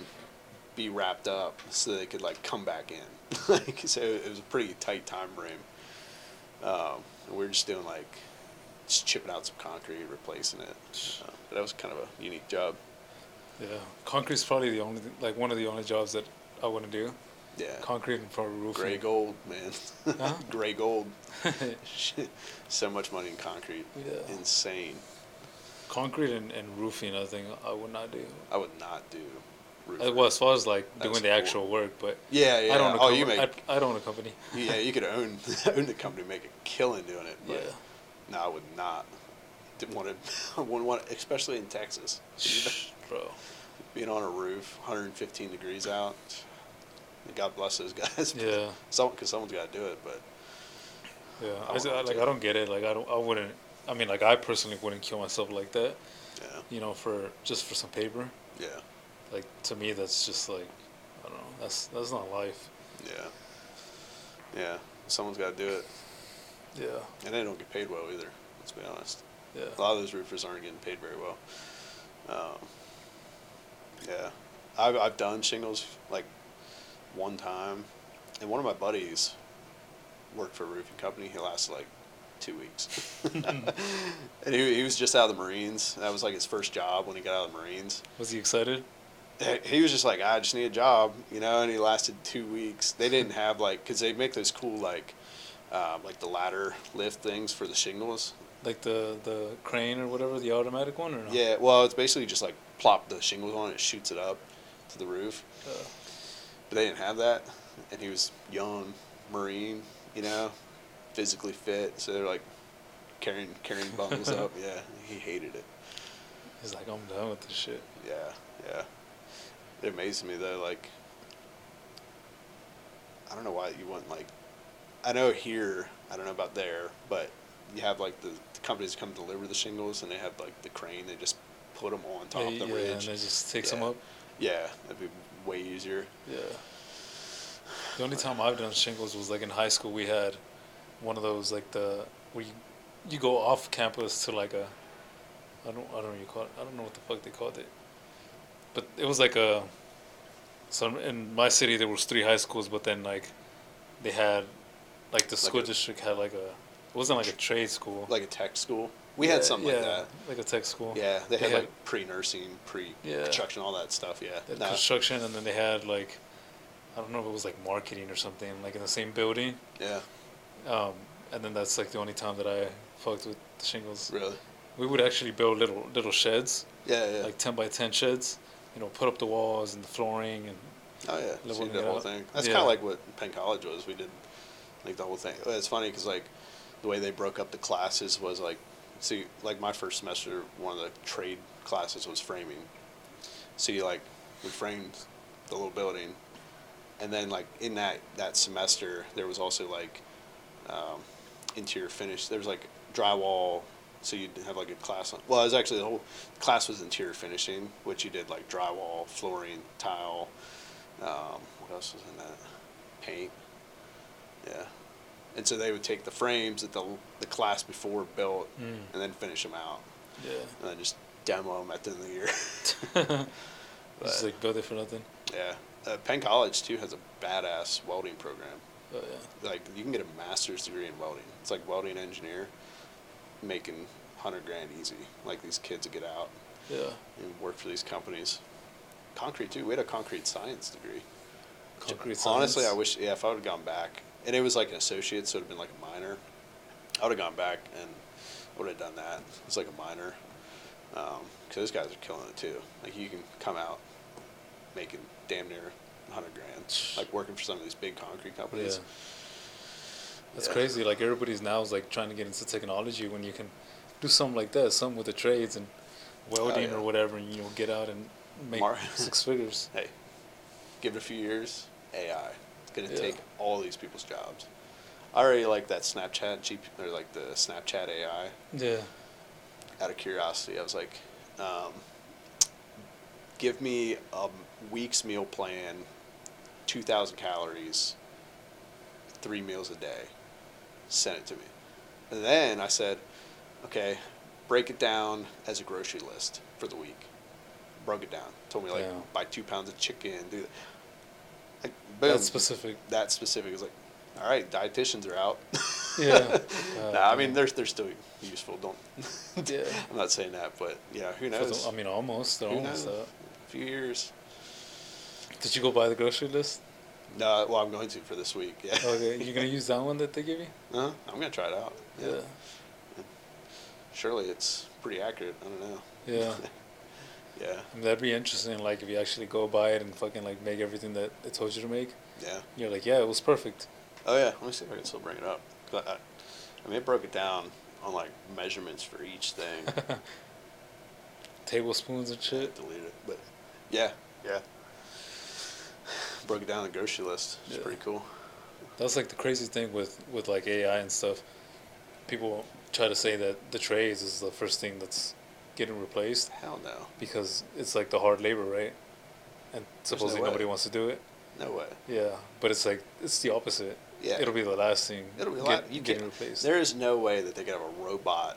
be wrapped up so they could like come back in. like so, it was a pretty tight time frame. Um, we were just doing like just chipping out some concrete, replacing it. Uh, but that was kind of a unique job. Yeah, concrete's probably the only like one of the only jobs that I want to do. Yeah. Concrete and probably roofing. Gray gold, man. Huh? Gray gold. Shit. so much money in concrete. Yeah. Insane. Concrete and, and roofing. I think I would not do. I would not do. Roof Uh, Well, as far as like That's doing the cool. actual work, but Yeah, yeah. I don't. Own oh, you make. I, I don't own a company. yeah, you could own own the company, make a killing doing it. Yeah. But no, I would not. Didn't want to. I wouldn't want, especially in Texas. Bro. Being on a roof, 115 degrees out. God bless those guys. Yeah. Some, because someone's got to do it, but Yeah. I I, like I don't get it. Like I don't. I wouldn't. I mean, like I personally wouldn't kill myself like that. yeah, You know, for just for some paper. yeah, Like to me, that's just like I don't know. That's that's not life. yeah, yeah. Someone's got to do it, Yeah. and they don't get paid well either. Let's be honest. Yeah. A lot of those roofers aren't getting paid very well. Um, yeah, I've I've done shingles like one time, and one of my buddies worked for a roofing company. He lasted like two weeks, and he he was just out of the Marines. That was like his first job when he got out of the Marines. Was he excited? He was just like, I just need a job, you know, and he lasted two weeks. They didn't have like, because they make those cool like, um, like the ladder lift things for the shingles. Like the the crane or whatever, the automatic one or no? Yeah, well, it's basically just like plop the shingles on it, it shoots it up to the roof. Uh, But they didn't have that, and he was young, Marine, you know, physically fit. So they're like carrying carrying bundles up. Yeah, he hated it. he's like, I'm done with this shit. Yeah, yeah. It amazes me though. Like, I don't know why you want like. I know here, I don't know about there, but you have like the, the companies come deliver the shingles, and they have like the crane. They just put them on top yeah, of the yeah, ridge. and it just takes Yeah. them up. Yeah, that'd be way easier. Yeah. The only time I've done shingles was like in high school. We had one of those like the where you, you go off campus to like a I don't I don't know what you call it. I don't know what the fuck they called it. But it was like a so in my city there was three high schools, but then like they had like the school a- district had like a it wasn't like a trade school. Like a tech school. We Yeah, had something yeah, like that. Like a tech school. Yeah, they They had had- like pre-nursing, pre-construction, all that stuff. Yeah, Nah, construction, and then they had like I don't know if it was like marketing or something, like in the same building. yeah, Um, and then that's like the only time that I fucked with the shingles. really. We would actually build little little sheds, Yeah, yeah. like ten by ten sheds. You know, put up the walls and the flooring and oh yeah, so you did the whole out. thing. That's Yeah. kind of like what Penn College was. We did like the whole thing. It's funny because like the way they broke up the classes was like, see, like my first semester, one of the trade classes was framing. So you like we framed the little building, and then like in that that semester there was also like um, interior finish. There was like drywall. So you'd have like a class on. Well, it was actually the whole class was interior finishing, which you did like drywall, flooring, tile. Um, what else was in that? Paint. Yeah. And so they would take the frames that the the class before built, Mm. and then finish them out, yeah, and then just demo them at the end of the year. just like go there for nothing. yeah. Uh, Penn College too has a badass welding program. Oh yeah, Like you can get a master's degree in welding. It's like welding engineer, making hundred grand easy. Like these kids that get out yeah. and work for these companies. Concrete too. We had a concrete science degree. Concrete Honestly, I wish yeah, if I would have gone back, and it was like an associate, so it would have been like a minor. I would have gone back and would have done that. It's like a minor, um, because those guys are killing it too. Like you can come out making damn near hundred grand, like working for some of these big concrete companies. Yeah. That's Yeah. crazy. Like everybody's now is like trying to get into technology when you can do something like that, something with the trades and welding Oh, yeah. or whatever, and you know get out and make Mar- six figures. Hey, give it a few years, AI. It's gonna Yeah. take all these people's jobs. I already like that Snapchat G or like the Snapchat AI. Yeah. Out of curiosity, I was like, um, give me a week's meal plan, two thousand calories, three meals a day. Send it to me. And then I said, okay, break it down as a grocery list for the week. broke it down. Told me like Yeah. buy two pounds of chicken, do that. Like boom, That's specific. that specific is like, all right, dietitians are out. Yeah. nah, I Uh, mean they're they're still useful. Don't. Yeah. I'm not saying that, but yeah, who knows? the- I mean, almost. They're Who almost knows? A few years. Did you go buy the grocery list? No, well, I'm going to for this week. Yeah. Okay, you're gonna use that one that they give you? Uh, I'm gonna try it out. Yeah. Surely it's pretty accurate. I don't know. Yeah. Yeah. I mean, that'd be interesting. Like if you actually go buy it and fucking like make everything that it told you to make. Yeah. You're like, yeah, it was perfect. Oh yeah. Let me see if I can still bring it up. 'Cause I, I mean, it broke it down on like measurements for each thing. Tablespoons and shit. Delete it, but yeah, yeah. Broke it down the grocery list. It's Yeah. pretty cool. That's like the crazy thing with with like AI and stuff. People try to say that the trades is the first thing that's getting replaced Hell no. because it's like the hard labor, right? And supposedly way. nobody wants to do it. No way. Yeah, but it's like it's the opposite. Yeah. It'll be the last thing. It'll be get, lot. You getting can't. replaced. There is no way that they could have a robot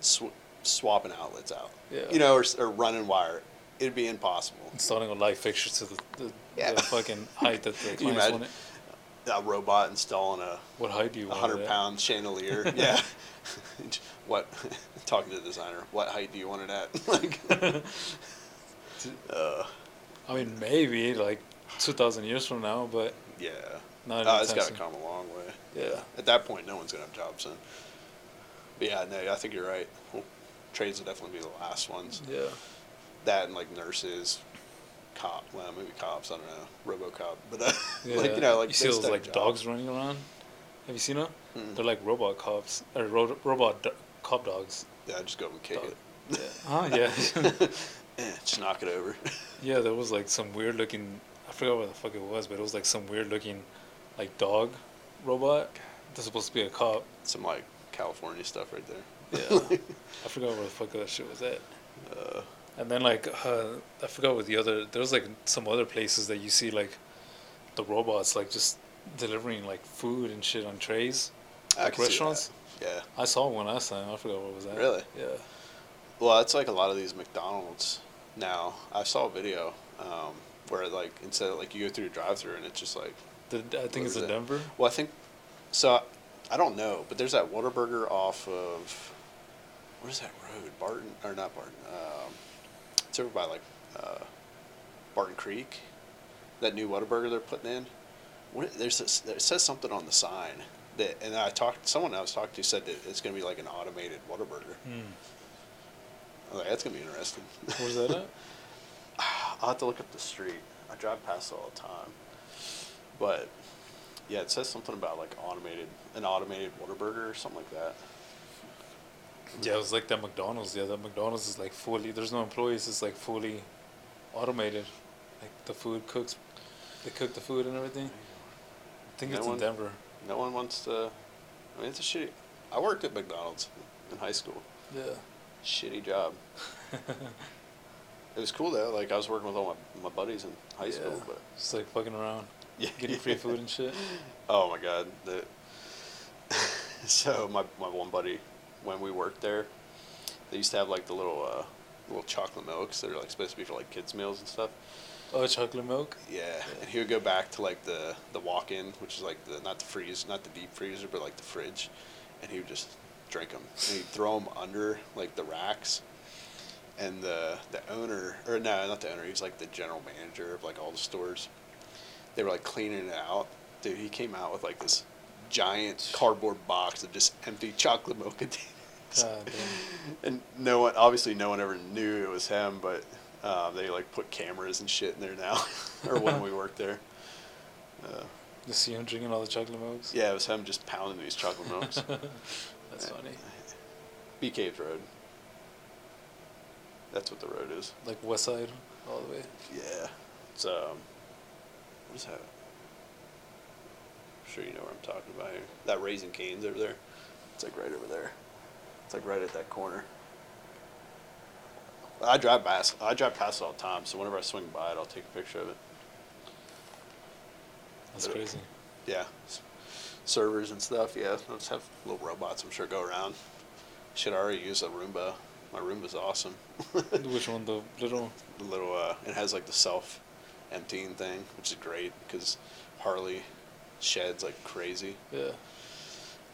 sw- swapping outlets out. Yeah. You know, or, or running wire. It'd be impossible. Installing a light fixture to the, the, Yeah. the fucking height that the clients it. A robot installing a What height do you a want? hundred pound chandelier. yeah. what? Talking to the designer. What height do you want it at? like. uh, I mean, maybe like two thousand years from now, but yeah. not Uh, it's got to come a long way. Yeah. At that point, no one's gonna have jobs then. But yeah, no, I think you're right. Well, trades will definitely be the last ones. Yeah. That and like nurses, cop. Well, maybe cops. I don't know. RoboCop. But uh, Yeah. like you know, like you see those like jobs. dogs running around. Have you seen them? Mm. They're like robot cops or ro- robot do- cop dogs. Yeah, I just go and kick Dog. it. Yeah. Huh? Yeah. Eh, just knock it over. yeah. There was like some weird looking. I forgot what the fuck it was, but it was like some weird looking, like dog, robot. That's supposed to be a cop. Some like California stuff right there. Yeah. I forgot where the fuck that shit was at. Uh, And then like uh, I forgot what the other there was like some other places that you see like the robots like just delivering like food and shit on trays. I Like restaurants? Yeah. I saw one last time. I forgot what was that. Really? Yeah. Well, it's like a lot of these McDonald's now. I saw a video um, where like instead of like you go through a drive-through and it's just like The, I think it's in it? Denver. Well, I think so. I don't know, but there's that Whataburger off of Where's that road? Barton or not Barton? Um, it's over by like uh, Barton Creek. That new Whataburger they're putting in. What, there's this, it says something on the sign that, and I talked. Someone I was talking to said that it's going to be like an automated Whataburger. Hmm. I was like, that's going to be interesting. Where's that at? I'll have to look up the street. I drive past it all the time. But yeah, it says something about like automated an automated Whataburger or something like that. Yeah, it was like that McDonald's. Yeah, that McDonald's is like fully. There's no employees. It's like fully automated. Like the food cooks, they cook the food and everything. I think No it's one- in Denver. No one wants to. I mean, it's a shitty. I worked at McDonald's in high school. Yeah. Shitty job. It was cool though. Like I was working with all my, my buddies in high school, Yeah. but Just like fucking around, yeah, getting free food and shit. Oh my god. The so my my one buddy, when we worked there, they used to have like the little uh, little chocolate milks that are like supposed to be for like kids meals and stuff. Oh, chocolate milk. Yeah, and he would go back to like the the walk-in, which is like the not the freeze, not the deep freezer, but like the fridge, and he would just drink them. And he'd throw them under like the racks, and the the owner or no, not the owner. He was like the general manager of like all the stores. They were like cleaning it out. Dude, he came out with like this giant cardboard box of just empty chocolate milk containers. God and no one, obviously, no one ever knew it was him, but uh, they like put cameras and shit in there now, or when we worked there. Uh, You see him drinking all the chocolate milks. yeah, it was him just pounding these chocolate milks. That's funny. Bee Caves Road. That's what the road is. Like West Side, all the way. Yeah. It's um. What is that? I'm sure you know what I'm talking about here. That Raising Cane's over there. It's like right over there. It's like right at that corner. I drive past. I drive past it all the time. So whenever I swing by it, I'll take a picture of it. That's crazy. Yeah. Servers and stuff. Yeah. I'll just have little robots. I'm sure go around. Should already use a Roomba My Roomba's awesome. Which one? The little. the little uh, it has like the self emptying thing, which is great because Harley sheds like crazy. Yeah.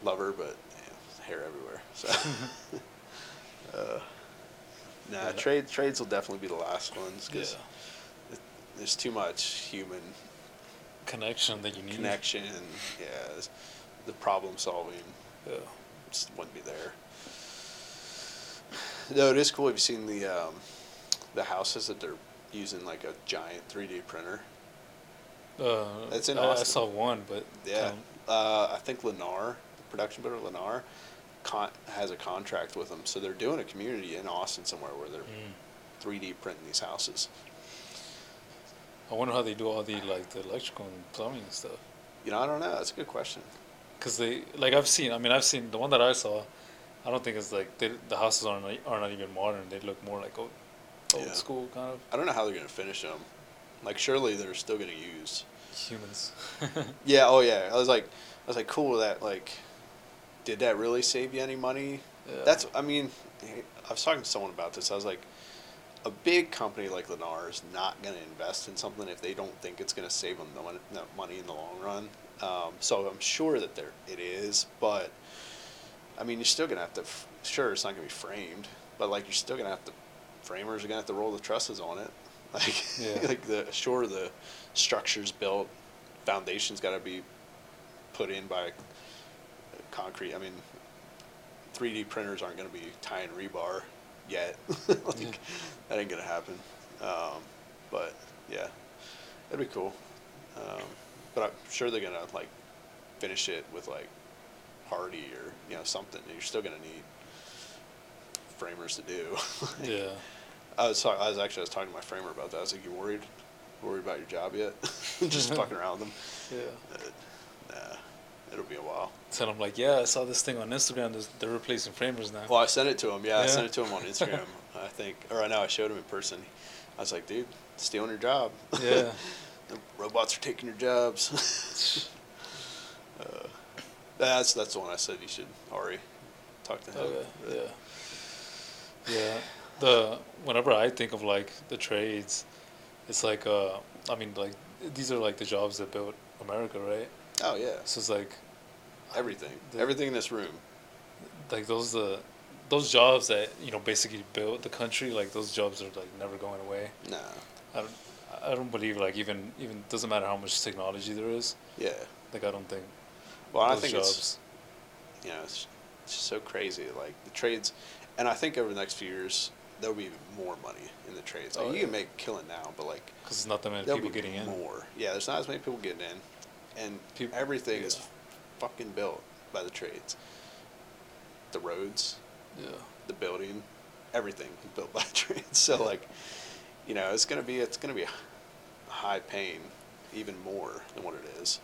Love her, but yeah, hair everywhere. So, uh, nah, Yeah. trade trades will definitely be the last ones because Yeah. there's too much human Connection that you need. connection. Yeah, the problem solving Yeah. just wouldn't be there. No, it is cool. Have you seen the um, the houses that they're using like a giant 3D printer? Uh, It's in I, I Austin. saw one, but Yeah, um, uh, I think Lennar, the production builder Lennar, con- has a contract with them, so they're doing a community in Austin somewhere where they're mm. 3D printing these houses. I wonder how they do all the like the electrical and plumbing and stuff. You know, I don't know. That's a good question. Cause they like I've seen. I mean, I've seen the one that I saw. I don't think it's like they, the houses are not are not even modern. They look more like old, old Yeah. school kind of I don't know how they're gonna finish them. Like, surely they're still gonna use. Humans. Yeah. Oh yeah. I was like, I was like, cool. That like, did that really save you any money? Yeah. That's. I mean, I was talking to someone about this. I was like, a big company like Lennar is not going to invest in something if they don't think it's going to save them the money in the long run. Um, so I'm sure that there it is, but I mean, you're still going to have to. f- Sure, it's not going to be framed, but like you're still going to have to. Framers are going to have to roll the trusses on it. Like, Yeah. like the sure the structure's built, foundation's got to be put in by concrete. I mean, 3D printers aren't going to be tying rebar yet. like, Yeah. That ain't going to happen. Um, but yeah, that'd be cool. Um, but I'm sure they're going to like finish it with like Hardie or you know something. You're still going to need framers to do. Like, yeah. I was talk- I was actually I was talking to my framer about that. I was like, "You worried? Worried about your job yet? Just fucking around with them." Yeah. Uh, nah, it'll be a while. Tell them like, yeah, I saw this thing on Instagram. there's- They're replacing framers now. Well, I sent it to him. Yeah, I sent it to him on Instagram. I think, or I know I showed him in person. I was like, "Dude, stealing your job. Yeah. the robots are taking your jobs." uh, that's that's the one I said you should already talk to him. Okay. But- Yeah. Yeah. The whenever I think of like the trades, it's like uh, I mean like these are like the jobs that built America, right? Oh yeah, So it's like everything, The- everything in this room. like those the those jobs that you know basically built the country. Like those jobs are like never going away. No. I don't I don't believe like even even doesn't matter how much technology there is. yeah. Like I don't think Well, I think jobs. it's you know, it's, it's just so crazy. Like the trades, and I think over the next few years there'll be more money in the trades. Like Oh, you can make killing now, but like because there's not that many people getting in. more. Yeah, there's not as many people getting in, and Peop- everything is fucking built by the trades. The roads, Yeah. the building, everything is built by the trades. So Yeah. like, you know, it's gonna be it's gonna be high paying, even more than what it is.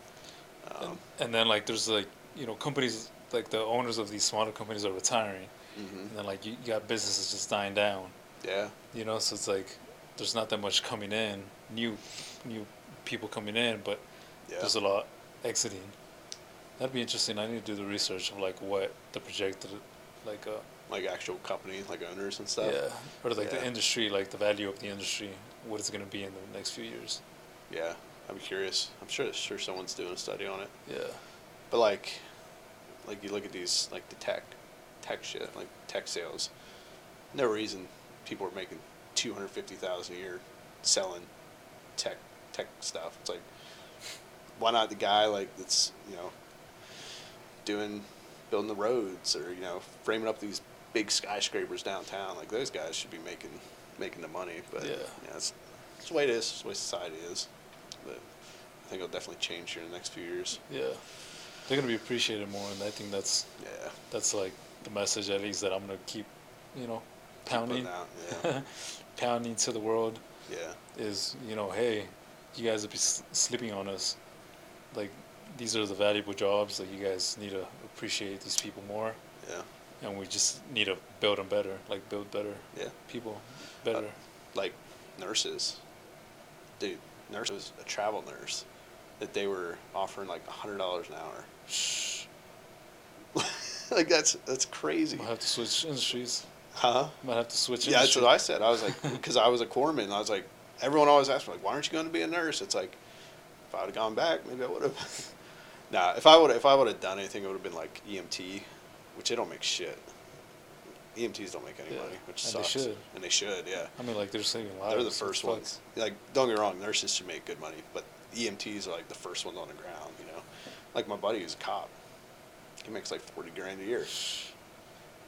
Um, and, and then like there's like you know companies like the owners of these smaller companies are retiring. And then like you, you got businesses just dying down. Yeah. You know, so it's like there's not that much coming in, new new people coming in, but Yeah. there's a lot exiting. That'd be interesting. I need to do the research of like what the projected like uh like actual company, like owners and stuff. yeah or like Yeah. the industry, like the value of the industry, what it's gonna be in the next few years. Yeah, I'm curious. I'm sure sure someone's doing a study on it. Yeah. But like, like you look at these like the tech, tech shit, like tech sales. No reason people are making two hundred fifty thousand a year selling tech tech stuff. It's like, why not the guy like that's you know doing building the roads or you know framing up these big skyscrapers downtown? Like those guys should be making making the money. But Yeah. yeah, it's, it's the way it is. It's the way society is. But I think it'll definitely change here in the next few years. Yeah. They're gonna be appreciated more and I think that's Yeah. that's like the message at least that I'm gonna keep, you know, pounding out, Yeah. pounding to the world yeah. is, you know, hey, you guys will be s- sleeping on us. Like these are the valuable jobs that you guys need to appreciate these people more Yeah. and we just need to build them better, like build better Yeah. people better. Uh, like nurses. Dude, nurse was a travel nurse that they were offering like a hundred dollars an hour. Like that's that's crazy. We'll have to switch industries. Huh? Might have to switch. Industries. Yeah, that's what I said. I was like, because I was a corpsman. I was like, everyone always asks me, like, why aren't you going to be a nurse? It's like, if I would have gone back, maybe I would have. nah, if I would, if I would have done anything, it would have been like EMT, which they don't make shit. EMTs don't make any Yeah, money, which and they sucks. should. And they should, yeah. I mean, like they're saving lives. They're the first ones. Like, don't get me wrong, nurses should make good money, but EMTs are like the first ones on the ground. You know, like my buddy who's a cop, he makes like forty grand a year.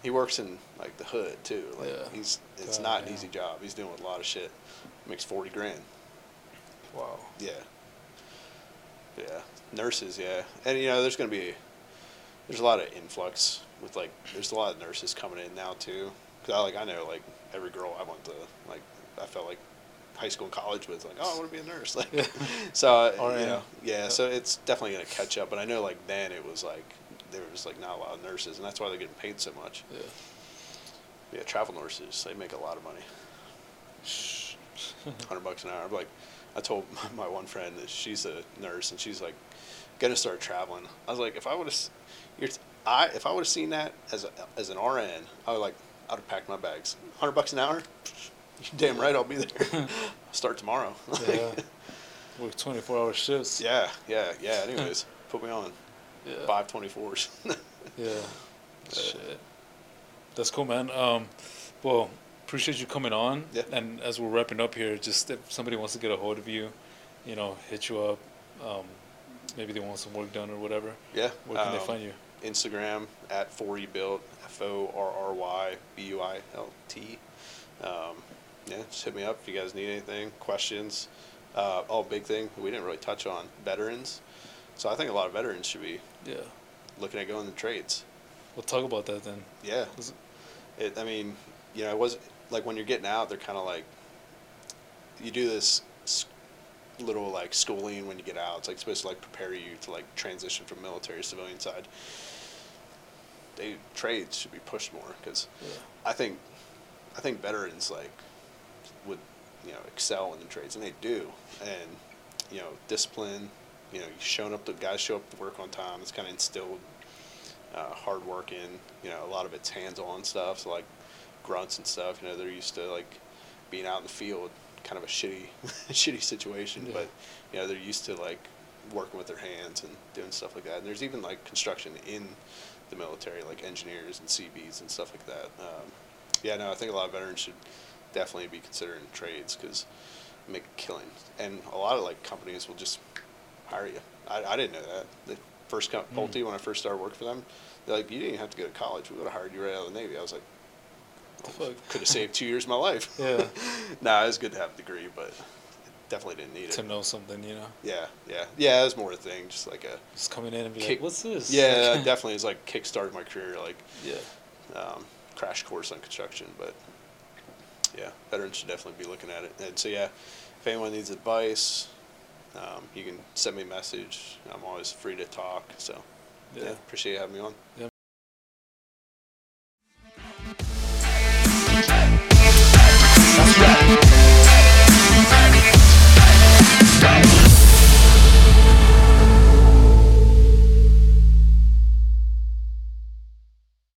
He works in like the hood too. Like Yeah. he's it's God not an damn. easy job. He's doing a lot of shit. Makes forty grand. Wow. Yeah. Yeah. Nurses, yeah. And you know, there's gonna be there's a lot of influx with like there's a lot of nurses coming in now too. Cause I like I know like every girl I went to like I felt like high school and college was like oh I want to be a nurse like Yeah. so uh, RN. you know yeah so it's definitely gonna catch up but I know like then it was like there was like not a lot of nurses and that's why they're getting paid so much Yeah. yeah travel nurses they make a lot of money hundred bucks an hour. I'm like, I told my one friend that she's a nurse and she's like, gonna start traveling. I was like, if I would have, you're, t- I if I would have seen that as a, as an RN, I would like, I'd have packed my bags. Hundred bucks an hour. You're damn right, I'll be there. Start tomorrow. yeah. Twenty four hour shifts. yeah, yeah, yeah. Anyways, put me on Yeah. five twenty fours. Yeah. Shit. That's cool, man. Um, well, appreciate you coming on. Yeah. And as we're wrapping up here, just if somebody wants to get a hold of you, you know, hit you up. Um, maybe they want some work done or whatever. yeah. Where can they um, find you? Instagram at Forry Built F O R R Y B U I L T. Um, yeah, just hit me up if you guys need anything, questions. Uh, oh, big thing we didn't really touch on veterans. So I think a lot of veterans should be Yeah. looking at going the trades. We'll talk about that then. Yeah, it. I mean, you know, it was like when you're getting out, they're kind of like you do this little like schooling when you get out. It's like supposed to like prepare you to like transition from military to civilian side. They trades should be pushed more because Yeah. I think I think veterans like would you know excel in the trades and they do and you know discipline you know showing up the guys show up to work on time it's kind of instilled uh, hard working you know a lot of it's hands on stuff so like grunts and stuff you know they're used to like being out in the field kind of a shitty shitty situation Yeah. but you know they're used to like working with their hands and doing stuff like that and there's even like construction in the military like engineers and Seabees and stuff like that um, yeah no I think a lot of veterans should definitely be considering trades because make a killing and a lot of like companies will just hire you I, I didn't know that the first com- Hmm. Pulte when I first started working for them they're like you didn't even have to go to college we would have hired you right out of the Navy I was like The fuck? could have saved two years of my life Yeah. nah it was good to have a degree but definitely didn't need it. to know something, you know. yeah yeah yeah it was more a thing just like a Just coming in and be Kick- like, "What's this?" yeah Like, definitely it's like kickstarted my career like yeah. um, crash course on construction. But yeah, veterans should definitely be looking at it. And so yeah, if anyone needs advice, um, you can send me a message. I'm always free to talk. So yeah, Yeah. appreciate you having me on.